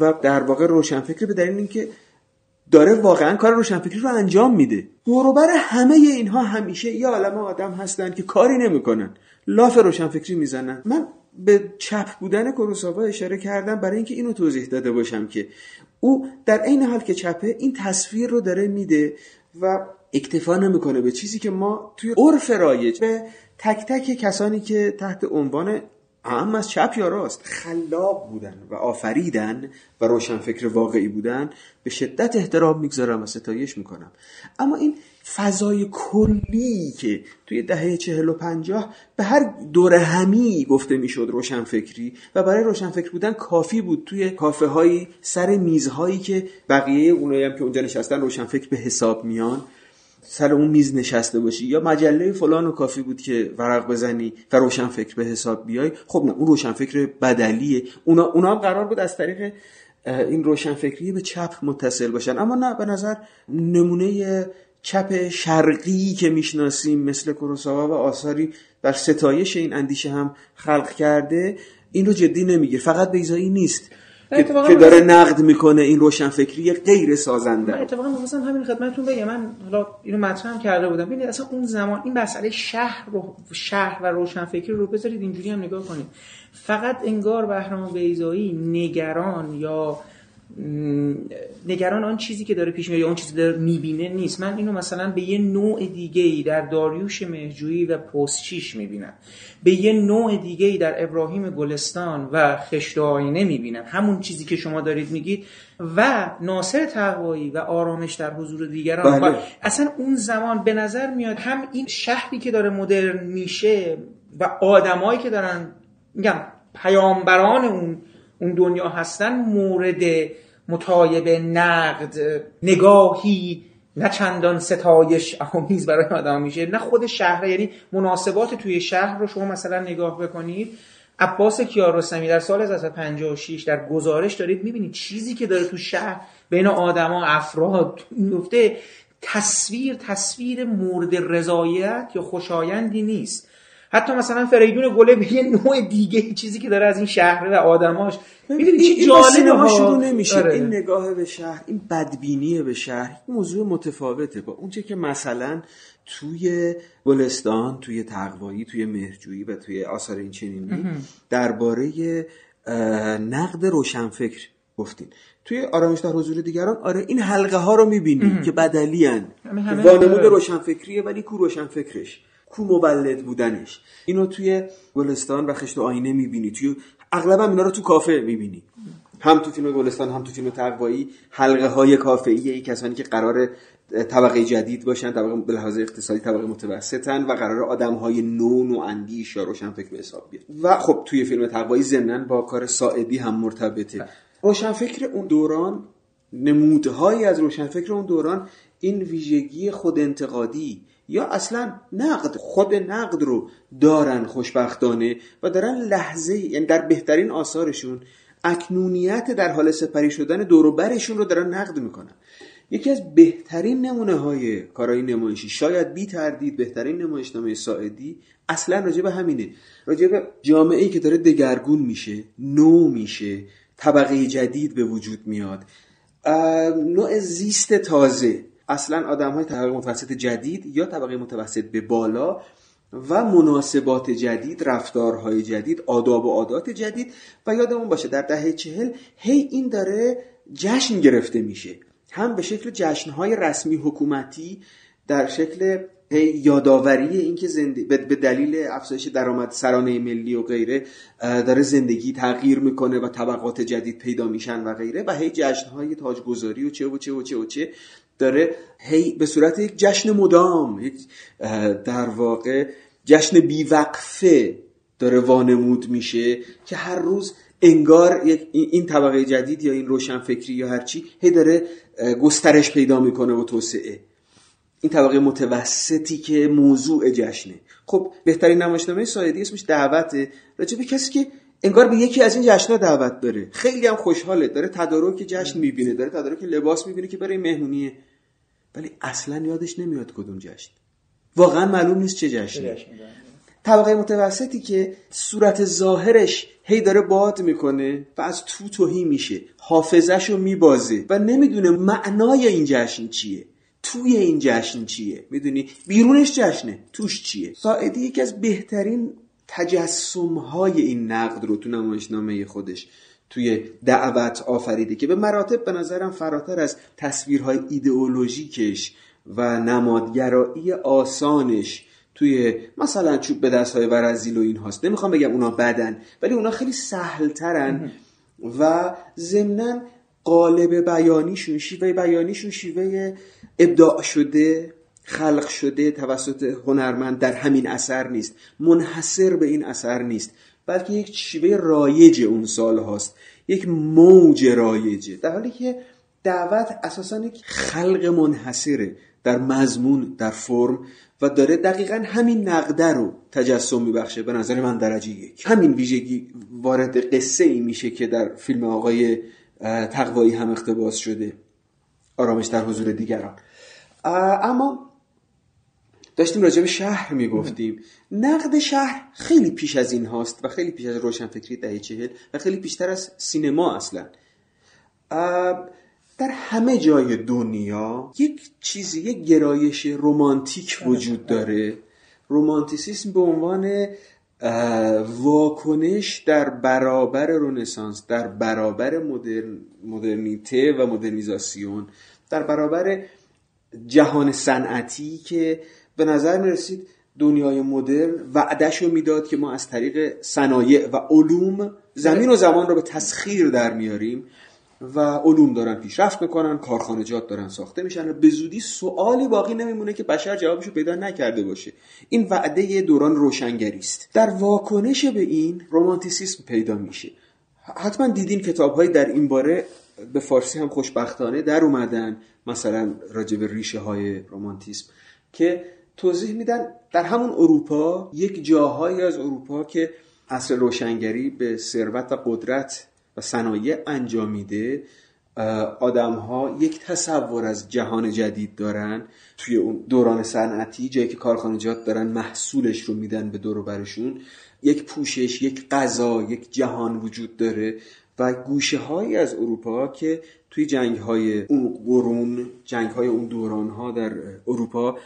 و در واقع روشنفکر به دلیل اینکه داره واقعا کار روشنفکری رو انجام میده. دوروبر همه اینها همیشه یه عالم آدم هستن که کاری نمی‌کنن. لاف روشنفکری می‌زنن. من به چپ بودن کروساوا اشاره کردم برای اینکه اینو توضیح داده باشم که او در عین حال که چپه این تصویر رو داره میده و اکتفا نمی‌کنه به چیزی که ما توی عرف رایج به تک تک کسانی که تحت عنوان اهم از چپ یا راست خلاق بودن و آفریدن و روشنفکر واقعی بودن به شدت احترام می‌گذارم و ستایش می‌کنم. اما این فضای کلی که توی دهه چهل و پنجاه به هر دور همی گفته می‌شد روشنفکری و برای روشنفکر بودن کافی بود توی کافه هایی سر میزهایی که بقیه اونایی هم که اونجا نشستن روشنفکر به حساب میان سر اون میز نشسته باشی یا مجله فلان و کافی بود که ورق بزنی و روشن فکر به حساب بیای خب نه اون روشن فکر بدلیه. اونا, اونا هم قرار بود از طریق این روشن فکری به چپ متصل باشن. اما نه به نظر نمونه چپ شرقی که می‌شناسیم مثل کروساوا و آثاری بر ستایش این اندیشه هم خلق کرده این رو جدی نمیگیر. فقط بیزایی نیست. که داره نقد می‌کنه این روشنفکری غیر سازنده. من اتفاقا می‌خواستم همین خدمتتون بگم. من حالا اینو مطرح کرده بودم. ببینید اصلا اون زمان این مسئله شهر رو شهر و روشنفکری رو بذارید اینجوری هم نگاه کنید. فقط انگار بهرام بیزایی نگران یا نگران آن چیزی که داره پیش میاد یا اون چیزی داره می‌بینه نیست. من اینو مثلا به یه نوع دیگه ای در داریوش مهجویی و پستچیش می‌بینم. به یه نوع دیگه ای در ابراهیم گلستان و خشت آینه می‌بینم. همون چیزی که شما دارید میگید و ناصر تقوایی و آرامش در حضور دیگران. بله. اصلا اون زمان به نظر میاد هم این شهری که داره مدرن میشه و آدمایی که دارن میگم پیامبران اون اون دنیا هستن مورد متایب نقد نگاهی نه چندان ستایش آمیز برای آدم میشه نه خود شهر یعنی مناسبات توی شهر رو شما مثلا نگاه بکنید. عباس کیارستمی در سال 1956 در گزارش دارید می‌بینید چیزی که داره تو شهر بین آدما افراد میفته تصویر تصویر مورد رضایت یا خوشایندی نیست. حتی مثلا فریدون گله به یه نوع دیگه چیزی که داره از این شهر و آدماش. می‌دونی چی جالبه شروع نمیشه. آره. این نگاه به شهر این بدبینی به شهر این موضوع متفاوته. با اونچه که مثلا توی گلستان توی تقوایی توی مهرجویی و توی آثار این چنینی درباره نقد روشنفکر گفتین. توی آرامش در حضور دیگران آره این حلقه ها رو می‌بینی که بدلی هن. وانمود روشنفکریه ولی کو روشنفکرش؟ کو مولد بودنش. اینو توی گلستان و خشت و آینه می‌بینی. توی اغلب هم اینا رو تو کافه می‌بینی. هم تو فیلم گلستان هم تو فیلم تقوایی. حلقه های کافه ای کسانی که قرار طبقه جدید باشن طبقه به لحاظ اقتصادی طبقه متوسطن و قرار آدم های نو و اندیش یا روشن فکر به حساب بیاد و خب توی فیلم تقوایی ضمن با کار ساعدی هم مرتبطه. بله. روشنفکر اون دوران نمودهایی از روشنفکر اون دوران این ویژگی خود انتقادی یا اصلا نقد خود نقد رو دارن خوشبختانه و دارن لحظه یعنی در بهترین آثارشون اکنونیت در حال سپری شدن دوروبرشون رو دارن نقد می‌کنن. یکی از بهترین نمونه های کارهای نمایشی شاید بی تردید بهترین نمایشنامه ساعدی اصلا راجع به همینه. راجع به جامعه ای که داره دگرگون میشه نو میشه طبقه جدید به وجود میاد. نوع زیست تازه. اصلا آدم های طبقه متوسط جدید یا طبقه متوسط به بالا و مناسبات جدید رفتارهای جدید آداب و عادات جدید و یادمون باشه در دهه چهل هی این داره جشن گرفته میشه. هم به شکل جشنهای رسمی حکومتی در شکل یادآوری اینکه به دلیل افزایش درآمد سرانه ملی و غیره داره زندگی تغییر می‌کنه و طبقات جدید پیدا میشن و غیره و هی جشنهای تاجگذاری و چه و چه و چه و چه داره هی به صورت یک جشن مدام یک در واقع جشن بیوقفه داره وانمود میشه که هر روز انگار این طبقه جدید یا این روشنفکری یا هرچی هی داره گسترش پیدا می‌کنه و توسعه. این طبقه متوسطی که موضوع جشنه. خب بهترین نمایشنامه سایدی اسمش دعوته. راجع به کسی که انگار به یکی از این جشنها دعوت داره. خیلی هم خوشحاله. داره تدارک جشن می‌بینه داره تدارک لباس می‌بینه که برای مهمونیه. ولی اصلا یادش نمیاد کدوم جشن. واقعا معلوم نیست چه جشنی طبقه متوسطی که صورت ظاهرش هی داره باد می‌کنه و از تو توهی میشه. حافظش رو میبازه و نمی‌دونه معنای این جشن چیه. توی این جشن چیه. می‌دونی؟ بیرونش جشنه. توش چیه؟ ساعدی یکی از بهترین تجسم های این نقد رو تو نمایشنامه خودش توی دعوت آفریده که به مراتب به نظرم فراتر از تصویرهای ایدئولوژیکش و نمادگرایی آسانش توی مثلا چوب به دست های ورزیل و این هاست. نمی‌خوام بگم اونا بدن ولی اونا خیلی سهل ترن و ضمنا قالب بیانیشون شیوه بیانیشون شیوه ابداع شده خلق شده توسط هنرمند در همین اثر نیست منحصر به این اثر نیست بلکه یک شیوه رایج اون سال هاست یک موج رایجه. در حالی که دعوت اساسا یک خلق منحصره در مضمون در فرم و داره دقیقا همین نقده رو تجسم میبخشه به نظر من درجه یک. همین ویژگی وارد قصه ای میشه که در فیلم آقای تقوایی هم اقتباس شده. آرامش در حضور دیگران. اما داشتیم راجع به شهر می‌گفتیم. نقد شهر خیلی پیش از این هاست و خیلی پیش از روشنفکری دهه چهل و خیلی پیشتر از سینما اصلا. در همه جای دنیا یک چیزی یک گرایش رومانتیک وجود داره. رومانتیسیسم به عنوان واکنش در برابر رونسانس در برابر مدرن، مدرنیته و مدرنیزاسیون در برابر جهان صنعتی که به نظر می رسید دنیای مدرن وعدش رو می‌داد که ما از طریق صنایع و علوم زمین و زمان رو به تسخیر در میاریم و علوم دارن پیشرفت می‌کنن کارخانجات دارن ساخته میشن و به زودی سوالی باقی نمیمونه که بشر جوابشو پیدا نکرده باشه. این وعده دوران روشنگری است. در واکنش به این رومانتیسیسم پیدا میشه. حتما دیدین کتاب در این باره به فارسی هم خوشبختانه در اومدن مثلا راجب ریشه های رومانتیسم که توضیح میدن در همون اروپا یک جاهایی از اروپا که اصل روشنگری به ثروت و قدرت و صنایع انجام میده آدم ها یک تصور از جهان جدید دارن. توی اون دوران صنعتی جایی که کارخانجات دارن محصولش رو میدن به دور برشون. یک پوشش یک غذا یک جهان وجود داره و گوشه هایی از اروپا که توی جنگ های اون قرون جنگ های اون دوران ها در اروپا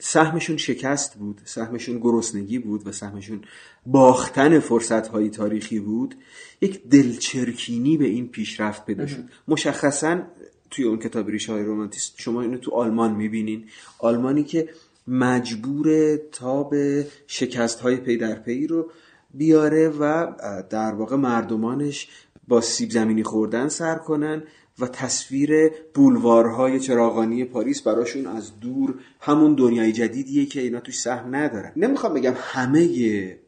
سهمشون شکست بود سهمشون گرسنگی بود و سهمشون باختن فرصت های تاریخی بود. یک دلچرکینی به این پیشرفت پیدا شد. مشخصا توی اون کتاب ریشه های رومانتیسم شما اینو تو آلمان می‌بینین. آلمانی که مجبوره تا به شکست های پی در پی رو بیاره و در واقع مردمانش با سیب زمینی خوردن سر کنن. و تصویر بولوارهای چراغانی پاریس براشون از دور همون دنیای جدیدیه که اینا توش سهم ندارن. نمی‌خوام بگم همه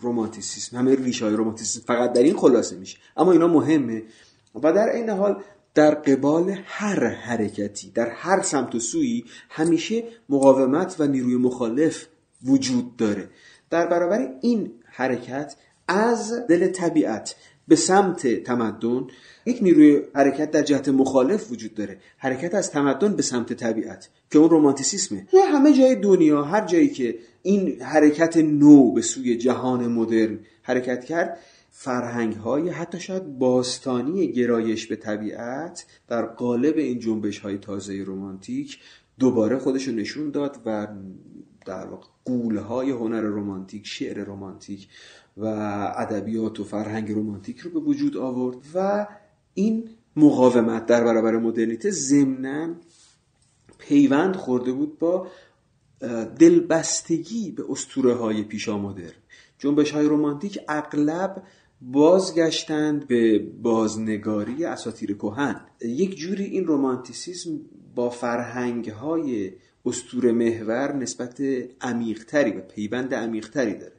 رومانتیسیسم همه ریشه های رومانتیسیسم فقط در این خلاصه میشه اما اینا مهمه و در این حال در قبال هر حرکتی در هر سمت و سویی همیشه مقاومت و نیروی مخالف وجود داره. در برابر این حرکت از دل طبیعت به سمت تمدن یک نیروی حرکت در جهت مخالف وجود داره. حرکت از تمدن به سمت طبیعت که اون رومانتیسیسمه. همه جای دنیا هر جایی که این حرکت نو به سوی جهان مدرن حرکت کرد فرهنگ های حتی شاید باستانی گرایش به طبیعت در قالب این جنبش های تازه رومانتیک دوباره خودش رو نشون داد و در واقع قولهای هنر رومانتیک شعر رومانتیک و ادبیات و فرهنگ رومانتیک رو به وجود آورد و این مقاومت در برابر مدرنیته ضمنا پیوند خورده بود با دلبستگی به اسطوره های پیشا مدرن جنبش های رومانتیک اغلب بازگشتند به بازنگاری اساتیر کهن. یک جوری این رومانتیسیسم با فرهنگ های استور محور نسبت عمیقتری و پیوند عمیقتری داره.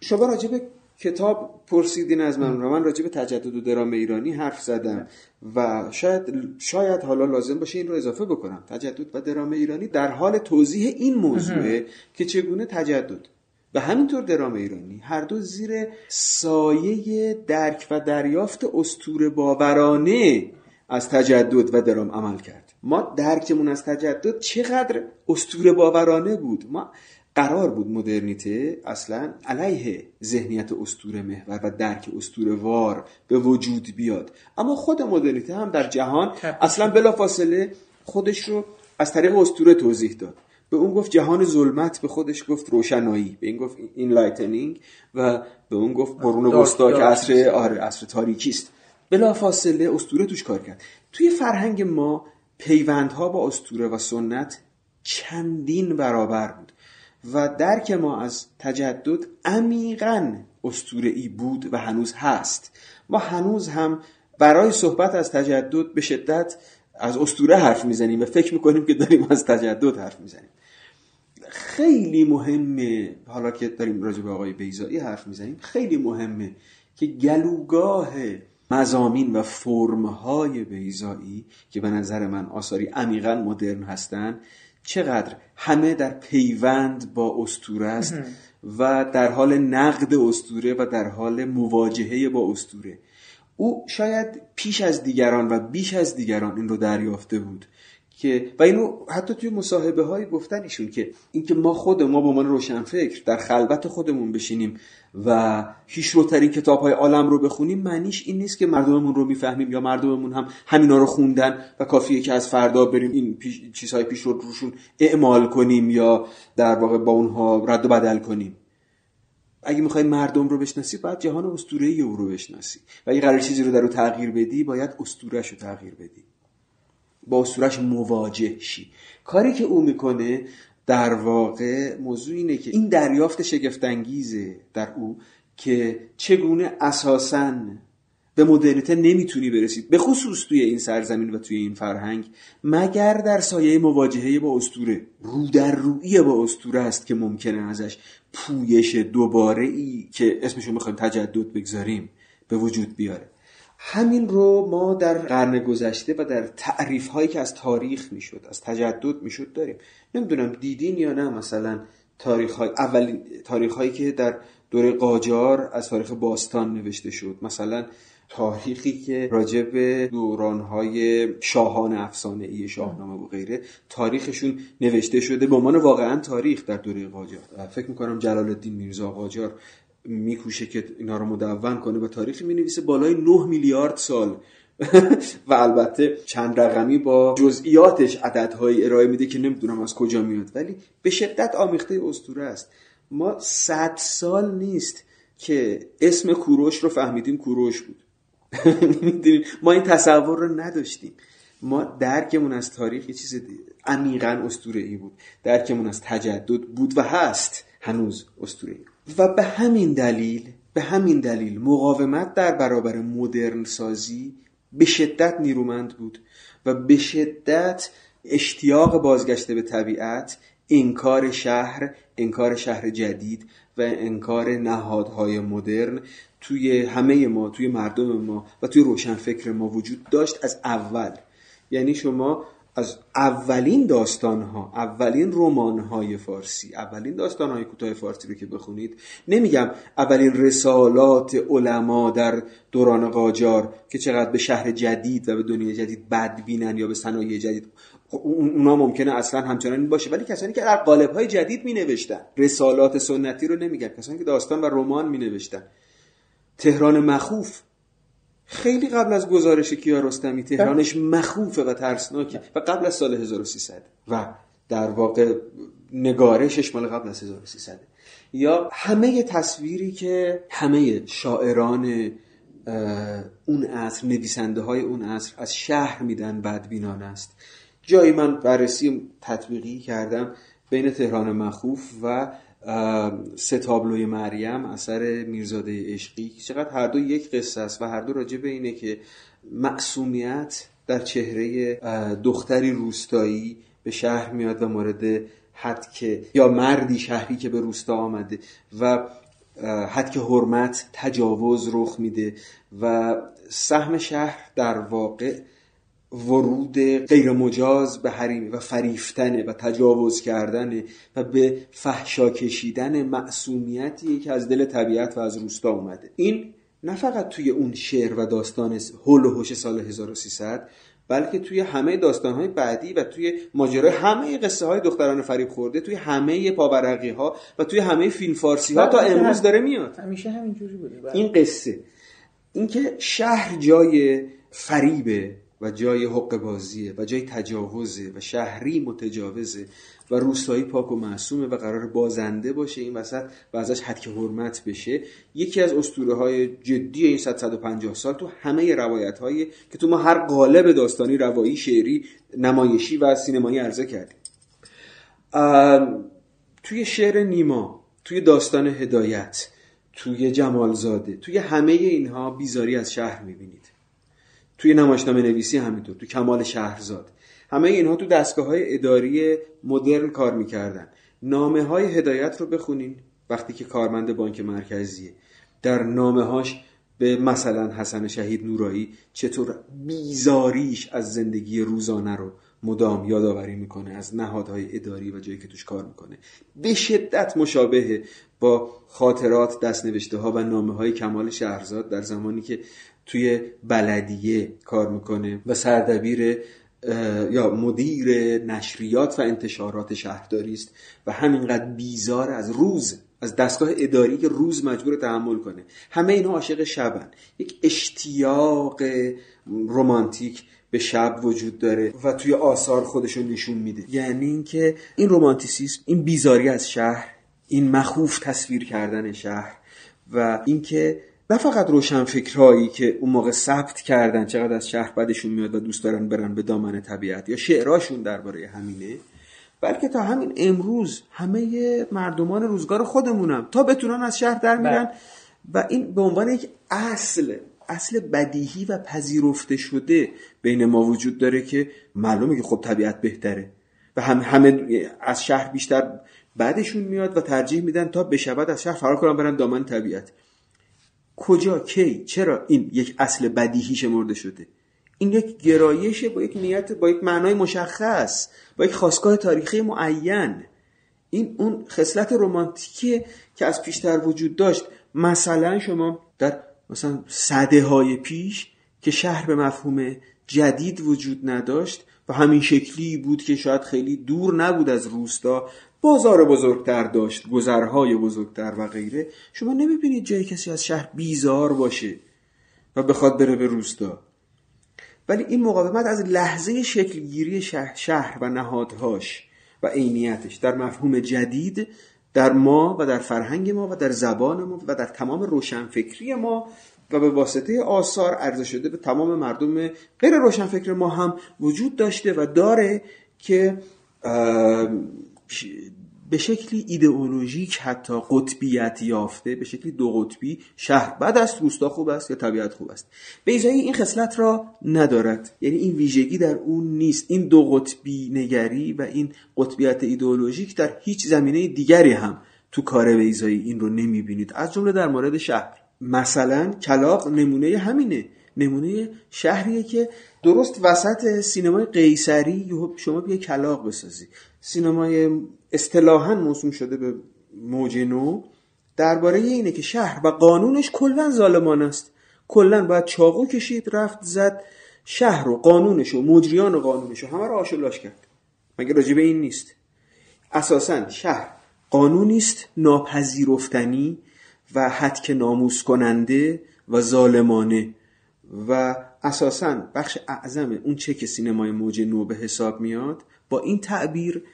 شما راجع به کتاب پرسیدین از من و من راجع به تجدد و درام ایرانی حرف زدم و شاید شاید حالا لازم باشه این رو اضافه بکنم. تجدد و درام ایرانی در حال توضیح این موضوعه که چگونه تجدد. و همینطور درام ایرانی هر دو زیر سایه درک و دریافت استور باورانه از تجدد و درام عمل کرد. ما درکمون از تجدد چقدر استور باورانه بود؟ ما قرار بود مدرنیته اصلا علیه ذهنیت استور محور و درک استور وار به وجود بیاد. اما خود مدرنیته هم در جهان اصلا بلا فاصله خودش رو از طریق اسطوره توضیح داد. به اون گفت جهان ظلمت به خودش گفت روشنایی. به این گفت Enlightenment و به اون گفت قرون وسطا که عصر آره عصر تاریکی است بلافاصله اسطوره توش کار کرد. توی فرهنگ ما پیوندها با اسطوره و سنت چندین برابر بود. و درک ما از تجدد عمیقا ای بود و هنوز هست. ما هنوز هم برای صحبت از تجدد به شدت از استوره حرف می‌زنیم و فکر می‌کنیم که داریم از تجدد حرف می‌زنیم. خیلی مهمه حالا که داریم راجع به آقای بیزایی حرف می‌زنیم خیلی مهمه که گلوگاه مزامین و فرمهای بیزایی که به نظر من آثاری عمیقا مدرن هستند چقدر همه در پیوند با استوره است و در حال نقد استوره و در حال مواجهه با استوره. او شاید پیش از دیگران و بیش از دیگران این رو دریافته بود. که و اینو حتی توی مصاحبه های گفتن ایشون که اینکه ما خود ما به عنوان روشنفکر در خلوت خودمون بشینیم و هیچ روترین کتاب های عالم رو بخونیم معنیش این نیست که مردممون رو می‌فهمیم یا مردممون هم همینا رو خوندن و کافیه که از فردا بریم این پیش، چیزهای پیش رو روشون اعمال کنیم یا در واقع با اونها رد و بدل کنیم. اگه می‌خوای مردم رو بشناسی باید جهان اسطوره‌ای او رو بشناسی. و اگه قرار چیزی رو در رو تغییر بدی باید اسطوره‌اش رو تغییر بدی. با اسطورهش مواجه شی. کاری که او می‌کنه در واقع موضوع اینه که این دریافت شگفتانگیزه در او که چگونه اساساً به مدرنیته نمی‌تونی برسید به خصوص توی این سرزمین و توی این فرهنگ مگر در سایه مواجهه با استوره رو در روی با استوره است که ممکنه ازش پویش دوباره ای که اسمشو می‌خوایم تجدد بگذاریم به وجود بیاره. همین رو ما در قرن گذشته و در تعریف هایی که از تاریخ می‌شد از تجدد می‌شد داریم. نمی‌دونم دیدین یا نه مثلا تاریخ های اولین تاریخ هایی که در دوره قاجار از تاریخ باستان نوشته شد. مثلا تاریخی که راجع به دورانهای شاهان افسانه ای شاهنامه و غیره تاریخشون نوشته شده به عنوان واقعا تاریخ در دوره قاجار. فکر می‌کنم جلال الدین میرزا قاجار میکوشه که اینا رو مدون کنه و تاریخی می‌نویسه بالای 9 میلیارد سال. و البته چند رقمی با جزئیاتش عددهایی ارائه میده که نمی‌دونم از کجا میاد. ولی به شدت آمیخته اسطوره است. ما صد سال نیست که اسم کوروش رو فهمیدیم کوروش بود. ما این تصور رو نداشتیم. ما درکمون از تاریخ یه چیز عمیقا اسطوره ای بود. درکمون از تجدد بود و هست. هنوز اسطوره و به همین دلیل به همین دلیل مقاومت در برابر مدرن سازی به شدت نیرومند بود و به شدت اشتیاق بازگشته به طبیعت انکار شهر انکار شهر جدید و انکار نهادهای مدرن توی همه ما توی مردم ما و توی روشنفکر ما وجود داشت از اول. یعنی شما از اولین داستان ها اولین رمان های فارسی اولین داستان های کوتاه فارسی رو که بخونید نمیگم اولین رسالات علما در دوران قاجار که چقدر به شهر جدید و به دنیای جدید بد بینن یا به صنایع جدید. اونا ممکنه اصلا همچنان باشه ولی کسانی که در قالب های جدید می نوشتن رسالات سنتی رو نمیگن کسانی که داستان و رمان می نوشتن تهران مخوف خیلی قبل از گزارش کیارستمی تهرانش مخوفه و ترسناکه و قبل از سال 1300 و در واقع نگارشش مال قبل از 1300 یا همه تصویری که همه شاعران اون عصر نویسنده های اون عصر از شهر میدن بدبینان است. جایی من بررسی تطبیقی کردم بین تهران مخوف و ستابلوی مریم اثر میرزاده عشقی. چقدر هر دو یک قصه است و هر دو راجع به اینه که معصومیت در چهره دختری روستایی به شهر میاد و مورد که یا مردی شهری که به روستا آمده و حد که حرمت تجاوز رخ میده و سهم شهر در واقع ورود غیر مجاز به حریم و فریفتن و تجاوز کردن و به فحشا کشیدن معصومیتی که از دل طبیعت و از روستا اومده. این نه فقط توی اون شعر و داستان هول و هوش سال 1300 بلکه توی همه داستانهای بعدی و توی ماجرای همه قصه های دختران فریب خورده توی همه پاورقی ها و توی همه فیلم فارسی ها تا امروز داره میاد. همیشه همینجوری بوده. بله. این قصه. اینکه شهر جای فریبه و جای حق بازیه و جای تجاوزه و شهری متجاوزه و روستایی پاک و معصومه و قرار بازنده باشه این وسط و ازش حد که حرمت بشه. یکی از اسطوره های جدی این 150 سال تو همه روایت هایی که تو ما هر قالب داستانی روایی شعری نمایشی و سینمایی عرضه کردیم. توی شعر نیما توی داستان هدایت توی جمالزاده توی همه اینها بیزاری از شهر می‌بینید. توی نمایشنامه نویسی همینطور توی کمال شهرزاد. همه اینها تو دستگاه های اداری مدرن کار می‌کردن. نامه های هدایت رو بخونین وقتی که کارمند بانک مرکزیه. در نامه هاش به مثلا حسن شهید نورایی چطور بیزاریش از زندگی روزانه رو مدام یادآوری می‌کنه از نهادهای اداری و جایی که توش کار می‌کنه. به شدت مشابه با خاطرات دستنوشته ها و نامه های کمال شهرزاد در زمانی که توی بلدیه کار می‌کنه و سردبیر یا مدیر نشریات و انتشارات شهرداری است و همینقدر بیزار از روز از دستگاه اداری که روز مجبور تحمل کنه. همه اینا عاشق شبن. یک اشتیاق رومانتیک به شب وجود داره و توی آثار خودشون نشون میده. یعنی اینکه این رومانتیسیسم این بیزاری از شهر این مخوف تصویر کردن شهر و اینکه نه فقط روشن فکرهایی که اون موقع ثبت کردن چقدر از شهر بدشون میاد و دوست دارن برن به دامن طبیعت یا شعراشون درباره همینه بلکه تا همین امروز همه مردمان روزگار خودمونم تا بتونن از شهر در میرن بله. و این به عنوان یک اصل اصل بدیهی و پذیرفته شده بین ما وجود داره که معلومه که خب طبیعت بهتره و هم همه از شهر بیشتر بعدشون میاد و ترجیح میدن تا بشود از شهر فرار کنن برن دامن طبیعت کجا کی چرا این یک اصل بدیهی شمرده شده؟ این یک گرایشه با یک نیت با یک معنای مشخص با یک خواستگاه تاریخی معین. این اون خصلت رمانتیکی که از پیشتر وجود داشت. مثلا شما در مثلا صده های پیش که شهر به مفهوم جدید وجود نداشت و همین شکلی بود که شاید خیلی دور نبود از روستا بازار بزرگتر داشت گذرهای بزرگتر و غیره. شما نمی‌بینید جای کسی از شهر بیزار باشه و بخواد بره به روستا. ولی این مقاومت از لحظه شکلگیری شهر, شهر و نهادهاش و عینیتش در مفهوم جدید در ما و در فرهنگ ما و در زبان ما و در تمام روشنفکری ما و به واسطه آثار عرضه شده به تمام مردم غیر روشنفکر ما هم وجود داشته و داره که به شکلی ایدئولوژیک حتی قطبیت یافته به شکلی دو قطبی شهر بعد از روستا خوب است یا طبیعت خوب است؟ بیزایی این خصلت را ندارد. یعنی این ویژگی در اون نیست. این دو قطبی نگری و این قطبیت ایدئولوژیک در هیچ زمینه دیگری هم تو کار بیزایی این رو نمی‌بینید. از جمله در مورد شهر. مثلا کلاق نمونه همینه. نمونه شهریه که درست وسط سینمای قیصری شما بیا کلاق بسازی. سینمای اصطلاحا موسوم شده به موج نو درباره اینه که شهر و قانونش کلا ظالمان است. کلا باید چاقو کشید رفت زد شهر و قانونش و مجریان و قانونش و همه رو آشولاش کرد. مگه راجبه این نیست؟ اساسا شهر قانونی است ناپذیرفتنی و حدک ناموس کننده و ظالمانه. و اساسا بخش اعظم اون چه که سینمای موج نو به حساب میاد با این تعبیر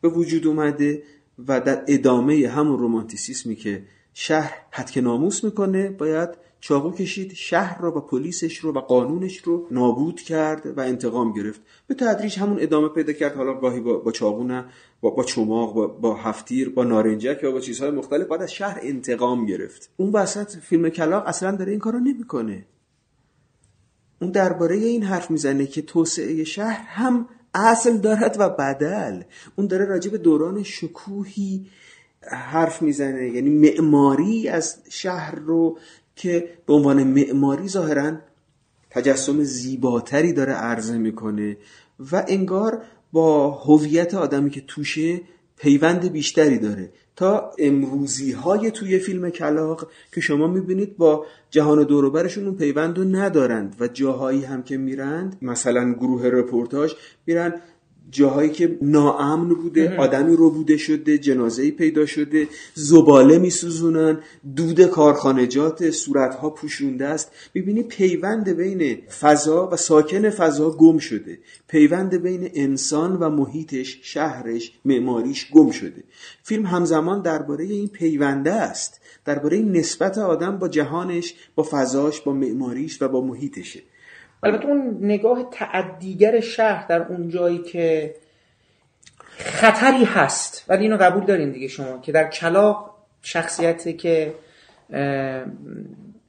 به وجود اومده و در ادامه همون رومانتیسیسمی که شهر حدک ناموس می‌کنه باید چاقو کشید شهر رو و پلیسش رو و قانونش رو نابود کرد و انتقام گرفت. به تدریج همون ادامه پیدا کرد. حالا گاهی با, با چاقو نه با, با چماق با, با هفتیر با نارنجک یا با چیزهای مختلف باید از شهر انتقام گرفت. اون وسط فیلم کلاق اصلا داره این کارو نمی‌کنه. اون درباره این حرف می‌زنه که توسعه شهر هم اصل دارد و بدل. اون داره راجع به دوران شکوهی حرف می‌زنه. یعنی معماری از شهر رو که به عنوان معماری ظاهرا تجسم زیباتری داره عرضه می‌کنه و انگار با هویت آدمی که توشه پیوند بیشتری داره. تا امروزی های توی فیلم کلاق که شما می‌بینید با جهان دوروبرشون اون پیوند رو ندارند و جاهایی هم که میرند مثلا گروه رپورتاج میرن جاهایی که ناامن بوده آدمی رو بوده شده جنازه پیدا شده زباله میسوزونن دود کارخانجات صورتها پوشونده است. می‌بینی پیوند بین فضا و ساکن فضا گم شده. پیوند بین انسان و محیطش شهرش معماریش گم شده. فیلم همزمان درباره این پیونده است. درباره نسبت آدم با جهانش با فضاش با معماریش و با محیطشه. البته اون نگاه تعدیگر شهر در اون جایی که خطری هست ولی اینو قبول دارین دیگه شما که در کلاق شخصیتی که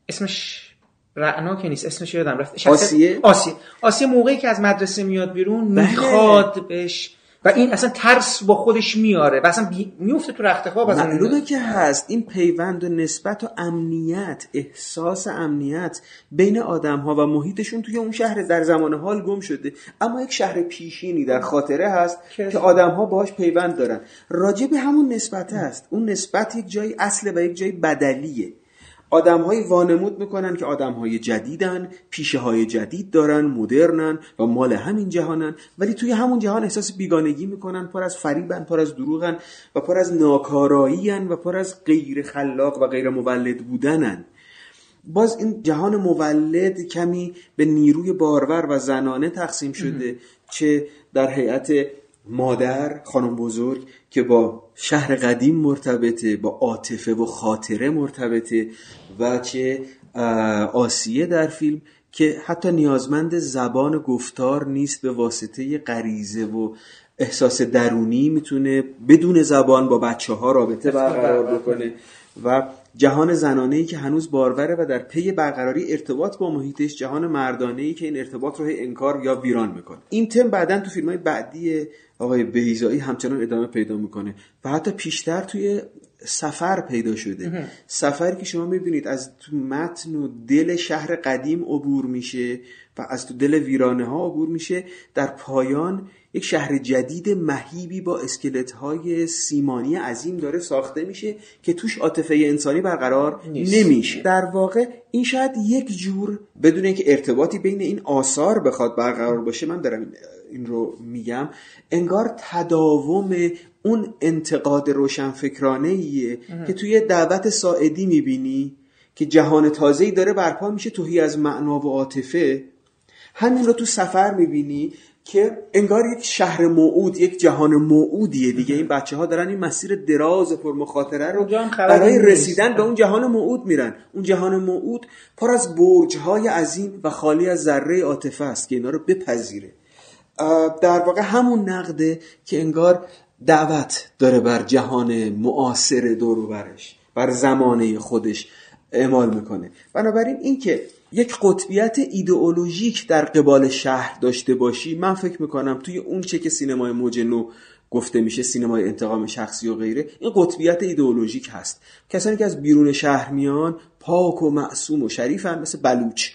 اسمش رعنا که نیست اسمش یادم رفت. آسیه؟ آسیه. آسیه موقعی که از مدرسه میاد بیرون بله. می‌خواد بهش و این اصلا ترس با خودش میاره و اصلا بی... میفته تو رخت خواب معلومه که هست. این پیوند و نسبت و امنیت احساس امنیت بین آدم ها و محیطشون توی اون شهر در زمان حال گم شده. اما یک شهر پیشینی در خاطره هست که- آدم ها باهاش پیوند دارن. راجع به همون نسبت هست. اون نسبت یک جایی اصله و یک جایی بدلیه. آدم های وانمود می‌کنن که آدم های جدیدن پیشه های جدید دارن مدرنن و مال همین جهانن. ولی توی همون جهان احساس بیگانگی می‌کنن پر از فریبن پر از دروغن و پر از ناکاراییان و پر از غیر خلاق و غیر مولد بودنن. باز این جهان مولد کمی به نیروی بارور و زنانه تقسیم شده چه در هیئت مادر خانم بزرگ که با شهر قدیم مرتبطه با عاطفه و خاطره مرتبطه و چه آسیه در فیلم که حتی نیازمند زبان گفتار نیست به واسطه غریزه و احساس درونی می‌تونه بدون زبان با بچه ها رابطه برقرار بکنه و جهان زنانه ای که هنوز باروره و در پی برقراری ارتباط با محیطش جهان مردانه ای که این ارتباط رو انکار یا ویران می‌کنه. این تم بعدا تو فیلم های بعدی آقای بهیزایی همچنان ادامه پیدا می‌کنه و حتی پیشتر توی سفر پیدا شده. سفری که شما می‌بینید از تو متن و دل شهر قدیم عبور میشه و از تو دل ویرانه ها عبور میشه در پایان یک شهر جدید مهیبی با اسکلت های سیمانی عظیم داره ساخته میشه که توش عاطفه انسانی برقرار نیست. نمیشه. در واقع این شاید یک جور بدون اینکه ارتباطی بین این آثار بخواد برقرار باشه من دارم این- رو میگم انگار تداوم اون انتقاد روشنفکرانه ایه که توی دعوت ساعدی می‌بینی که جهان تازه‌ای داره برپا میشه توهی از معنا و عاطفه. همین رو تو سفر می‌بینی که انگار یک شهر موعود یک جهان موعودیه دیگه. این بچه ها دارن این مسیر دراز و پرمخاطره رو برای نیست. رسیدن به اون جهان موعود میرن. اون جهان موعود پر از برج های عظیم و خالی از ذره عاطفه است که اینا رو بپذیره. در واقع همون نقده که انگار دعوت داره بر جهان معاصر دور و برش بر زمانه خودش اعمال می‌کنه. بنابراین اینکه یک قطبیت ایدئولوژیک در قبال شهر داشته باشی من فکر می‌کنم توی اون چه که سینمای موج نو گفته میشه سینمای انتقام شخصی و غیره این قطبیت ایدئولوژیک هست. کسانی که از بیرون شهر میان پاک و معصوم و شریفن مثل بلوچ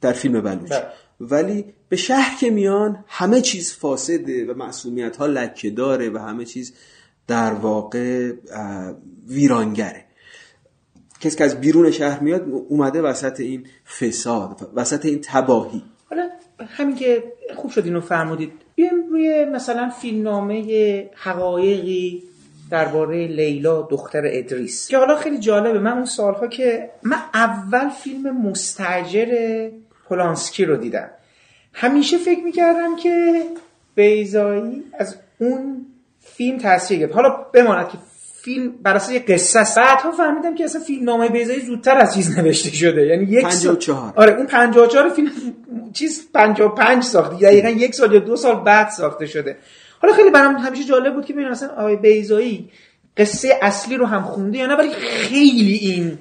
در فیلم بلوچ. بله. ولی به شهر که میان همه چیز فاسده و معصومیت ها لکه داره و همه چیز در واقع ویرانگره. کسی که از بیرون شهر میاد اومده وسط این فساد وسط این تباهی. حالا همین که خوب شد اینو فرمودید بیایم روی مثلا فیلمنامه حقایقی درباره لیلا دختر ادریس. که حالا خیلی جالبه من اون سالها که من اول فیلم مستجر پولانسکی رو دیدم. همیشه فکر می‌کردم که بیزایی از اون فیلم تاثیر گرفت. حالا بماند که فیلم بر اساس یه قصه است. بعدها فهمیدم که اصلا فیلم نامه بیزایی زودتر از چیز نوشته شده. یعنی یک سال- 54. آره اون 54 فیلم چیز 55 ساخته دقیقا یک سال یا دو سال بعد ساخته شده. حالا خیلی برام همیشه جالب بود که ببینم مثلا آقای بیزایی قصه اصلی رو هم خونده یا نه ولی خیلی این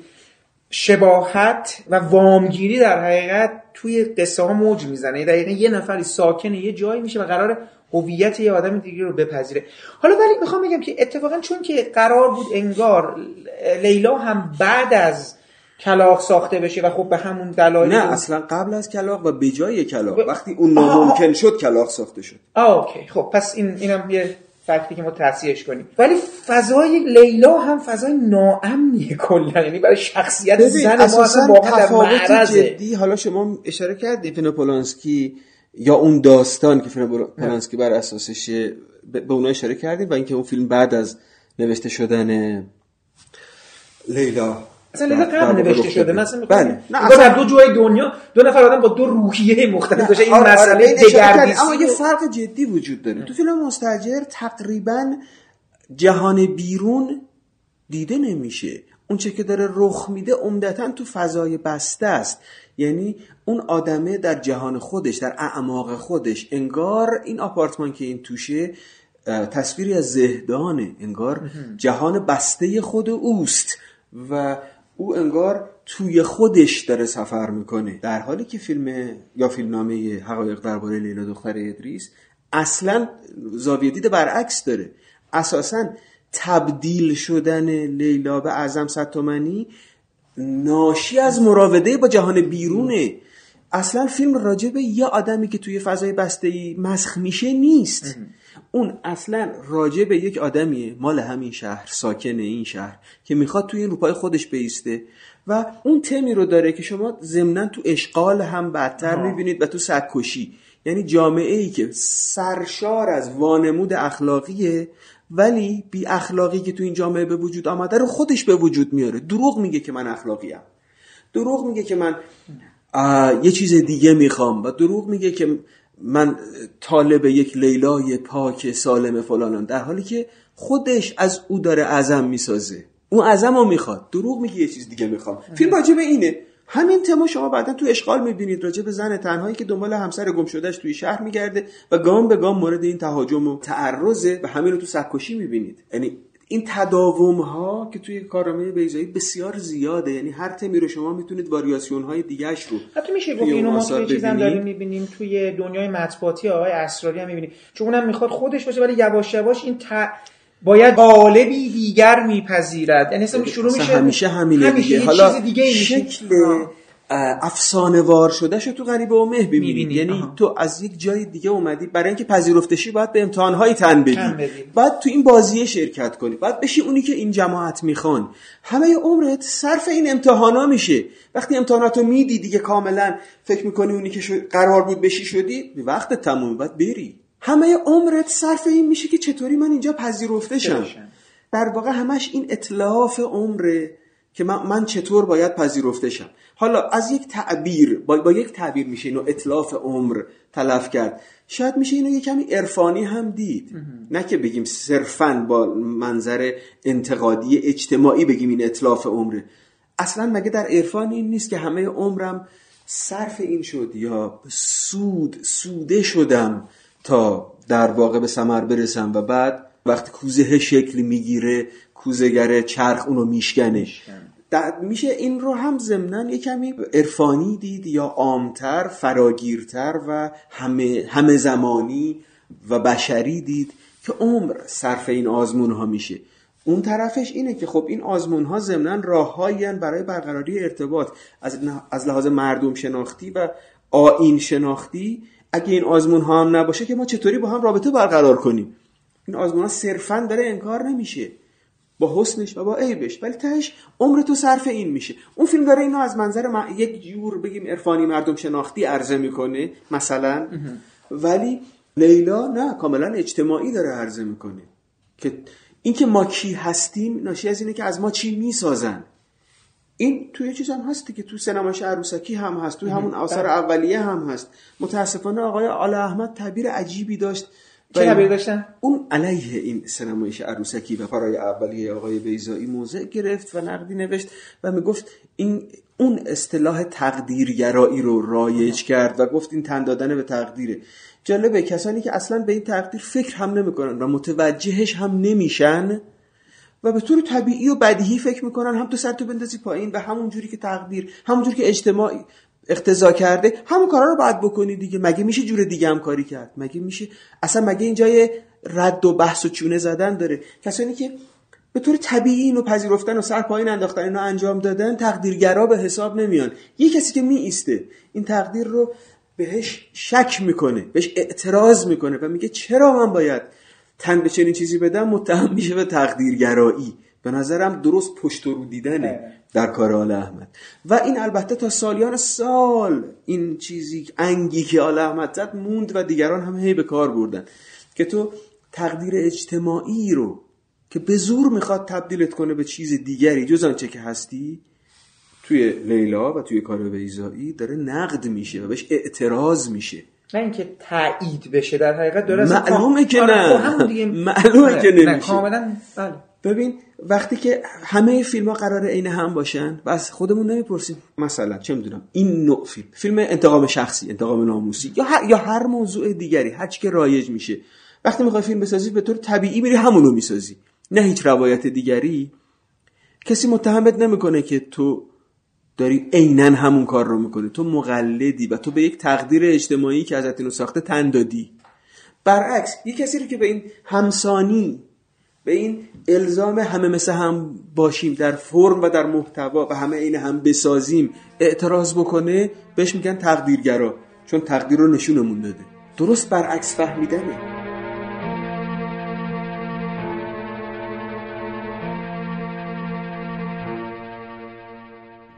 شباهت و وامگیری در حقیقت توی قصه ها موج می‌زنه. دقیقا یه نفری ساکن یه جایی میشه و قرار هویت یه آدم دیگه رو بپذیره. حالا ولی می‌خوام بگم که اتفاقا چون که قرار بود انگار لیلا هم بعد از کلاق ساخته بشه و خب به همون دلایل نه اصلا قبل از کلاق و به جای کلاق ب- وقتی اون ناممکن شد کلاق ساخته شد. آه اوکی. خب پس این اینم یه فکتی که ما تصحیحش کنیم. ولی فضای لیلا هم فضای ناامنیه کلا. یعنی برای شخصیت زن اساسا تفاوت جدی حالا شما اشاره کردی فیلم پولانسکی یا اون داستان که فیلم پولانسکی بر اساسش به اونها اشاره کردیم و اینکه اون فیلم بعد از نوشته شدن لیلا. اصلا در قبل نوشته شده. مثلا بله. نه در دو جای دنیا دو نفر آدم با دو روحیه مختلف داشته این آره، آره، مسئله. دگردیسی اما یه فرق جدی وجود داره. تو فیلم مستجر تقریبا جهان بیرون دیده نمیشه. اون چه که داره رخ میده عمدتا تو فضای بسته است. یعنی اون آدمه در جهان خودش در اعماق خودش انگار این آپارتمان که این توشه تصویری از زهدانه. انگار جهان بسته خود اوست. و او انگار توی خودش داره سفر می‌کنه. در حالی که فیلم یا فیلمنامه حقایق درباره لیلا دختر ادریس اصلا زاویه دید برعکس داره. اساسا تبدیل شدن لیلا به اعظم ستومنی ناشی از مراوده با جهان بیرونه. اصلا فیلم راجع به یه آدمی که توی فضای بسته مسخ میشه نیست. اون اصلا راجع به یک آدمیه. مال همین شهر ساکن این شهر که می‌خواد توی این روپای خودش بیسته. و اون تمی رو داره که شما ضمنا تو اشغال هم بدتر می‌بینید و تو سگکشی یعنی جامعه ای که سرشار از وانمود اخلاقیه ولی بی اخلاقی که تو این جامعه به وجود آمده رو خودش به وجود میاره. دروغ میگه که من اخلاقیم. دروغ میگه که من یه چیز دیگه می‌خوام. و دروغ میگه که من طالب یک لیلای پاک سالم فلانم در حالی که خودش از او داره ازم می‌سازه. اون ازم رو می‌خواد. دروغ میگه یه چیز دیگه می‌خوام. فیلم راجع به اینه. همین تما شما بعدا تو اشغال می‌بینید. راجع به زن تنهایی که دنبال همسر گم شدهش توی شهر میگرده و گام به گام مورد این تهاجم و تعرضه و همین رو تو سکوشی می‌بینید. یعنی این تداوم ها که توی کارنامه بیزایی بسیار زیاده. یعنی هر تمی رو شما می‌تونید واریاسیون های دیگهش رو حتی میشه گفت اینو ما توی چیزم داریم می‌بینیم توی دنیای مطبوعاتی آقای اسراری هم می‌بینیم. چون اونم می‌خواد خودش باشه ولی یواش یواش این ت... باید قالبی دیگر میپذیرد. یعنی شروع میشه همیشه همینه همیشه دیگه. حالا دیگه شکل افسانه وار شده شو تو غریبه و مه ببینید یعنی تو از یک جای دیگه اومدی. برای اینکه پذیرفتشی باید به امتحانهای تن بدی باید تو این بازیه شرکت کنی. باید بشی اونی که این جماعت می‌خوان. همه عمرت صرف این امتحانا میشه. وقتی امتحاناتو میدی دیگه کاملا فکر می‌کنی اونی که قرار بود بشی شدی وقت تموم. باید بری. همه عمرت صرف این میشه که چطوری من اینجا پذیرفته شم در واقع همش این اطلاف عمره که من, من چطور باید پذیرفته شم. حالا از یک تعبیر با, با یک تعبیر میشه اینو اطلاف عمر تلف کرد. شاید میشه اینو یه کمی عرفانی هم دید. نه که بگیم صرفا با منظر انتقادی اجتماعی بگیم این اطلاف عمره. اصلا مگه در عرفان این نیست که همه عمرم صرف این شد یا سود سوده شدم تا در واقع به سمر برسم و بعد وقتی کوزه شکلی می‌گیره کوزهگره چرخ اونو میشکنه. میشه این رو هم ضمنا یه کمی عرفانی دید یا عامتر فراگیرتر و همه, همه زمانی و بشری دید که عمر صرف این آزمون ها میشه. اون طرفش اینه که خب این آزمون ها ضمنا راههایی برای برقراری ارتباط. از, از لحاظ مردم شناختی و آین شناختی اگه این آزمون ها هم نباشه که ما چطوری با هم رابطه برقرار کنیم؟ این آزمون ها صرفا داره انکار نمیشه. با حسنش و با عیبش. ولی تهش عمر تو صرف این میشه. اون فیلم داره اینو از منظر یک جور بگیم عرفانی مردم شناختی عرضه می‌کنه مثلا. ولی لیلا نه کاملا اجتماعی داره عرضه می‌کنه که اینکه ما کی هستیم ناشی از اینه که از ما چی می‌سازن. این توی چیز هم هستی که تو سینماش عروسکی هم هست توی همون آثار بله. اولیه هم هست. متاسفانه آقای آل احمد تعبیر عجیبی داشت. چه تعبیر داشتن؟ اون علیه این سینمایش عروسکی و برای اولیه آقای بیزایی موضع گرفت و نقدی نوشت و می‌گفت این اون اصطلاح تقدیرگرایی رو رایج کرد و گفت این تن دادن به تقدیره جالبه کسانی که اصلا به این تقدیر فکر هم نمی‌کنن و متوجهش هم نمیشن و به طور طبیعی و بدیهی فکر می‌کنن هم تو سر تو بندازی پایین و همون جوری که تقدیر همون جوری که اجتماعی اقتضا کرده همون کارا رو باید بکنی دیگه. مگه میشه جور دیگه هم کاری کرد؟ مگه میشه؟ اصلا مگه این جای رد و بحث و چونه زدن داره؟ کسانی که به طور طبیعی اینو پذیرفتن و سر پایین انداختن اینو انجام دادن تقدیرگرا به حساب نمیان. یه کسی که می ایسته این تقدیر رو بهش شک می‌کنه بهش اعتراض می‌کنه و میگه چرا من باید تن به چنین چیزی بدم؟ متهم میشه به تقدیرگرایی. به نظرم درست پشت رو دیدنه در کار آل احمد. و این البته تا سالیان سال این چیزی انگی که آل احمد زد موند و دیگران هم هی به کار بردن. که تو تقدیر اجتماعی رو که به زور می‌خواد تبدیلت کنه به چیز دیگری جز آنچه که هستی توی لیلا و توی کار ویزایی داره نقد میشه و بهش اعتراض میشه. نه اینکه تایید بشه در حقیقت داره معلومه که نه. خب معلومه آره. که نمیشه. کاملا بله. ببین وقتی که همه فیلم ها قرار عین هم باشن و از خودمون نمی‌پرسیم. مثلا چه می‌دونم این نوع فیلم فیلم انتقام شخصی انتقام ناموسی یا هر, یا هر موضوع دیگری هر که رایج میشه. وقتی می‌خوای فیلم بسازی به طور طبیعی میری همونو می‌سازی. نه هیچ روایت دیگری. کسی متهمت نمی‌کنه که تو داری عینا همون کار رو می‌کنی. تو مقلدی و تو به یک تقدیر اجتماعی که ازت اینو ساخته تن دادی. برعکس یه کسی رو که به این همسانی به این الزام همه مثل هم باشیم در فرم و در محتوا و همه این هم بسازیم اعتراض بکنه بهش میگن تقدیرگرا چون تقدیر رو نشونمون داده. درست برعکس فهمیدنه.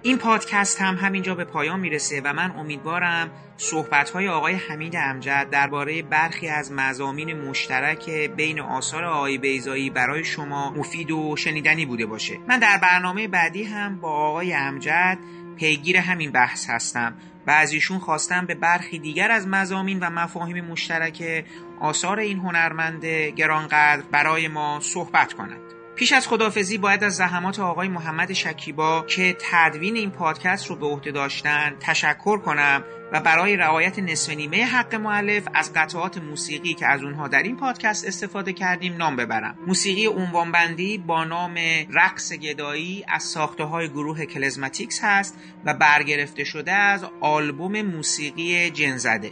این پادکست هم همینجا به پایان می‌رسه و من امیدوارم صحبت های آقای حمید امجد درباره برخی از مزامین مشترک بین آثار آقای بیزایی برای شما مفید و شنیدنی بوده باشه. من در برنامه بعدی هم با آقای امجد پیگیر همین بحث هستم و از ایشون خواستم به برخی دیگر از مزامین و مفاهیم مشترک آثار این هنرمند گرانقدر برای ما صحبت کنند پیش از خدافزی باید از زحمات آقای محمد شکیبا که تدوین این پادکست رو به عهده داشتن تشکر کنم و برای رعایت نصف نیمه حق معلف از قطعات موسیقی که از اونها در این پادکست استفاده کردیم نام ببرم. موسیقی عنوانبندی با نام رقص گدایی از ساخته های گروه کلزماتیکس هست و برگرفته شده از آلبوم موسیقی جنزده.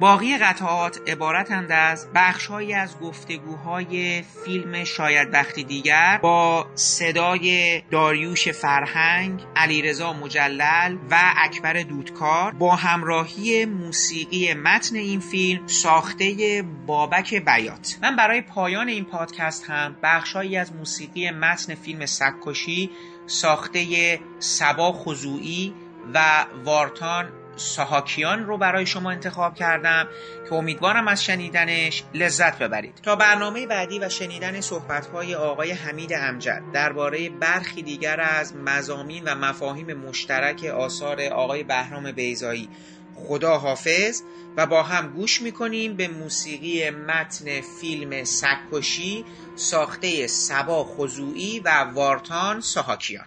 باقی قطعات عبارتند از بخشهایی از گفتگوهای فیلم شاید وقتی دیگر با صدای داریوش فرهنگ، علیرضا مجلل و اکبر دودکار با همراهی موسیقی متن این فیلم ساخته بابک بیات. من برای پایان این پادکست هم بخشهایی از موسیقی متن فیلم سکشی ساخته سبا خضوعی و وارتان ساهاکیان رو برای شما انتخاب کردم که امیدوارم از شنیدنش لذت ببرید. تا برنامه بعدی و شنیدن صحبت‌های آقای حمید امجد درباره برخی دیگر از مزامین و مفاهیم مشترک آثار آقای بهرام بیزایی خدا حافظ. و با هم گوش می‌کنیم به موسیقی متن فیلم سکشی ساخته سبا خضوعی و وارتان ساهاکیان.